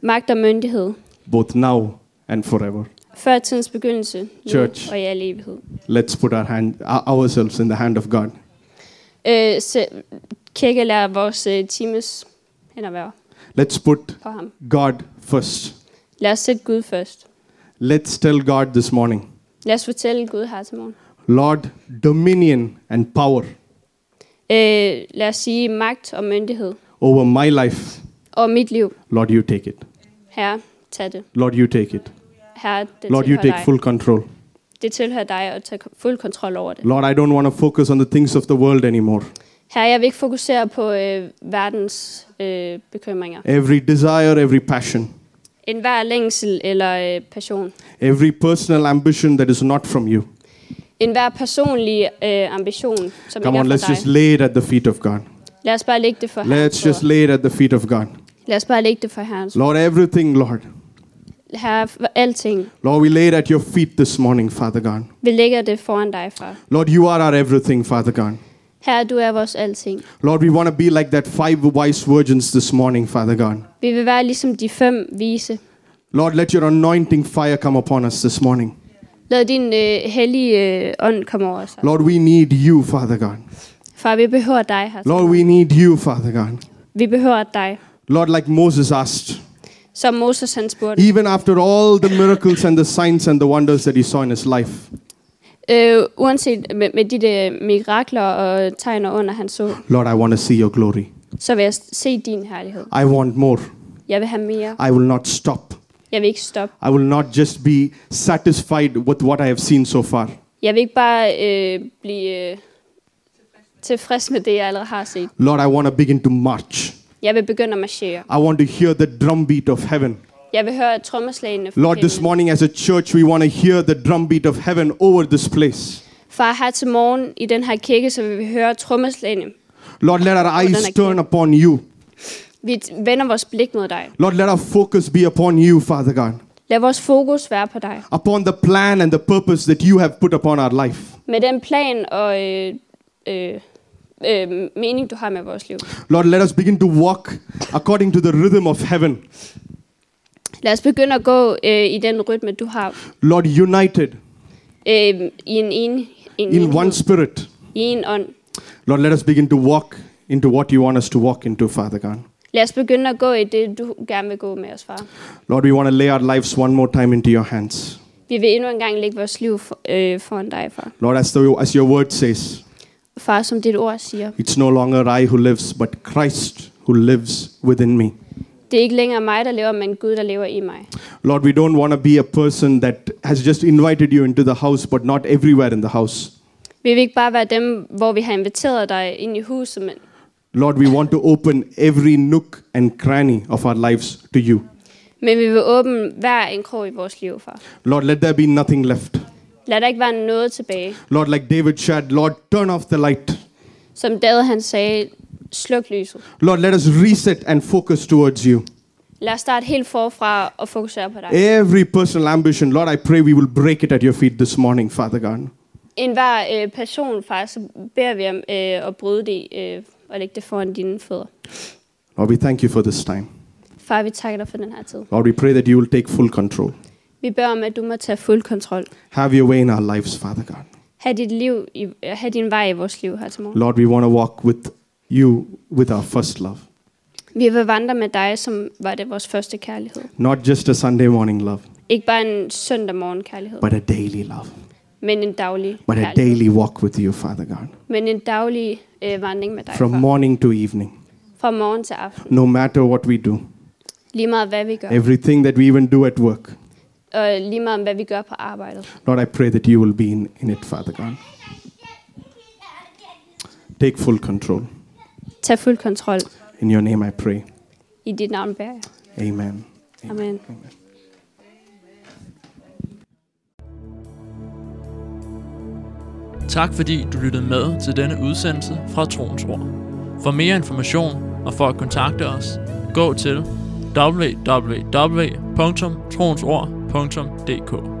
magt og myndighed, both now and forever. Før tidens begyndelse, nu Church. og i al evighed. Let's put our hand, our- ourselves in the hand of God. Øh, så, kirke lærer vores øh, times og vejr. Let's put på ham. God first. Lad os sætte Gud først. Let's tell God this morning, Lad os fortælle Gud her til morgen. Lord, dominion and power Øh, lad os sige magt og myndighed over my life. over mit liv. Lord, you take it. Herre, tag det. Lord, you take it. Herre, det Lord, you take dig. full control. Det tilhører dig at tage fuld kontrol over det. Lord, I don't want to focus on the things of the world anymore. Herre, jeg vil ikke fokusere på øh, verdens øh, bekymringer. Every desire, every passion, En hver længsel eller øh, passion. every personal ambition that is not from you. En hver personlig øh, ambition, som Come ikke on, er let's for just dig. lay it at the feet of God. Lad os bare lægge det for Let's just lay it at the feet of God. Lad os bare lægge det for Herrens Lord, everything, Lord. For alting. Lord, we lay it at your feet this morning, Father God. Vi lægger det foran dig, far. Lord, you are our everything, Father God. Herre, du er vores alting. Lord, we want to be like that five wise virgins this morning, Father God. Vi vil være ligesom de fem vise. Lord, let your anointing fire come upon us this morning. Lad din øh, hellige øh, ånd komme over os. Lord, we need you, Father God. Far, vi behøver dig her. Lord, we need you, Father God. Vi behøver dig. Lord, like Moses asked, Som Moses han spurgte. even after all the miracles and the signs and the wonders that he saw in his life, Øh, uanset med, med de der mirakler og tegner under, han så, Lord, I want to see your glory. så vil jeg se din herlighed. I want more. Jeg vil have mere. I will not stop. Jeg vil ikke stoppe. I will not just be satisfied with what I have seen so far. Jeg vil ikke bare øh, blive øh, tilfreds med det, jeg allerede har set. Lord, I want to begin to march. Jeg vil begynde at marchere. I want to hear the drumbeat of heaven. Jeg vil høre trommeslagene fra Lord, this morning as a church, we want to hear the drumbeat of heaven over this place. Far, her til morgen i den her kirke, så vil vi høre trommeslagene. Lord, let our eyes turn upon you. Vi vender vores blik mod dig. Lord, let our focus be upon you, Father God. Lad vores fokus være på dig. Upon the plan and the purpose that you have put upon our life. Med den plan og øh, øh, øh, mening, du har med vores liv. Lord, let us begin to walk according to the rhythm of heaven. Lad os begynde at gå øh, i den rytme, du har. Lord, united Øh, I en, en, en in one spirit. I en ånd. Lord, let us begin to walk into what you want us to walk into, Father God. Lad os begynde at gå i det, du gerne vil gå med os, far. Lord, we want to lay our lives one more time into your hands. Vi vil endnu en gang lægge vores liv for, øh, foran dig, far. Lord, as, the, as your word says, Far, som dit ord siger, it's no longer I who lives, but Christ who lives within me. det er ikke længere mig, der lever, men Gud, der lever i mig. Lord, we don't want to be a person that has just invited you into the house, but not everywhere in the house. Vi vil ikke bare være dem, hvor vi har inviteret dig ind i huset, men Lord, we want to open every nook and cranny of our lives to you. Men vi vil åbne hver en krog i vores liv, far. Lord, let there be nothing left. Lad der ikke være noget tilbage. Lord, like David said, Lord, turn off the light. Som David han sagde, sluk lyset. Lord, let us reset and focus towards you. Lad os starte helt forfra og fokusere på dig. Every personal ambition, Lord, I pray we will break it at your feet this morning, Father God. En hver øh, person, far, så beder vi om øh, at bryde det øh, og lægge det foran dine fødder. Lord, we thank you for this time. Far, vi takker dig for den her tid. Lord, we pray that you will take full control. Vi beder om, at du må tage fuld kontrol. Have your way in our lives, Father God. Ha' dit liv, i, ha' din vej i vores liv her til morgen. Lord, we want to walk with you with our first love. Vi vil vandre med dig, som var det vores første kærlighed. Not just a Sunday morning love, Ikke bare en søndag morgen kærlighed, but a daily love. men en daglig But a kærlighed. daily walk with you, Father God. Men en daglig øh, vandring med dig, From far. morning to evening. Fra morgen til aften. No matter what we do, Lige meget, hvad vi gør. everything that we even do at work. Og lige meget, hvad vi gør på arbejdet. Lord, I pray that you will be in, in it, Father God. Take full control. Tag fuld kontrol. In your name I pray. I dit navn bærer jeg. Amen. Amen. Tak fordi du lyttede med til denne udsendelse fra Troens Ord. For mere information og for at kontakte os, gå til www.radioplay.dk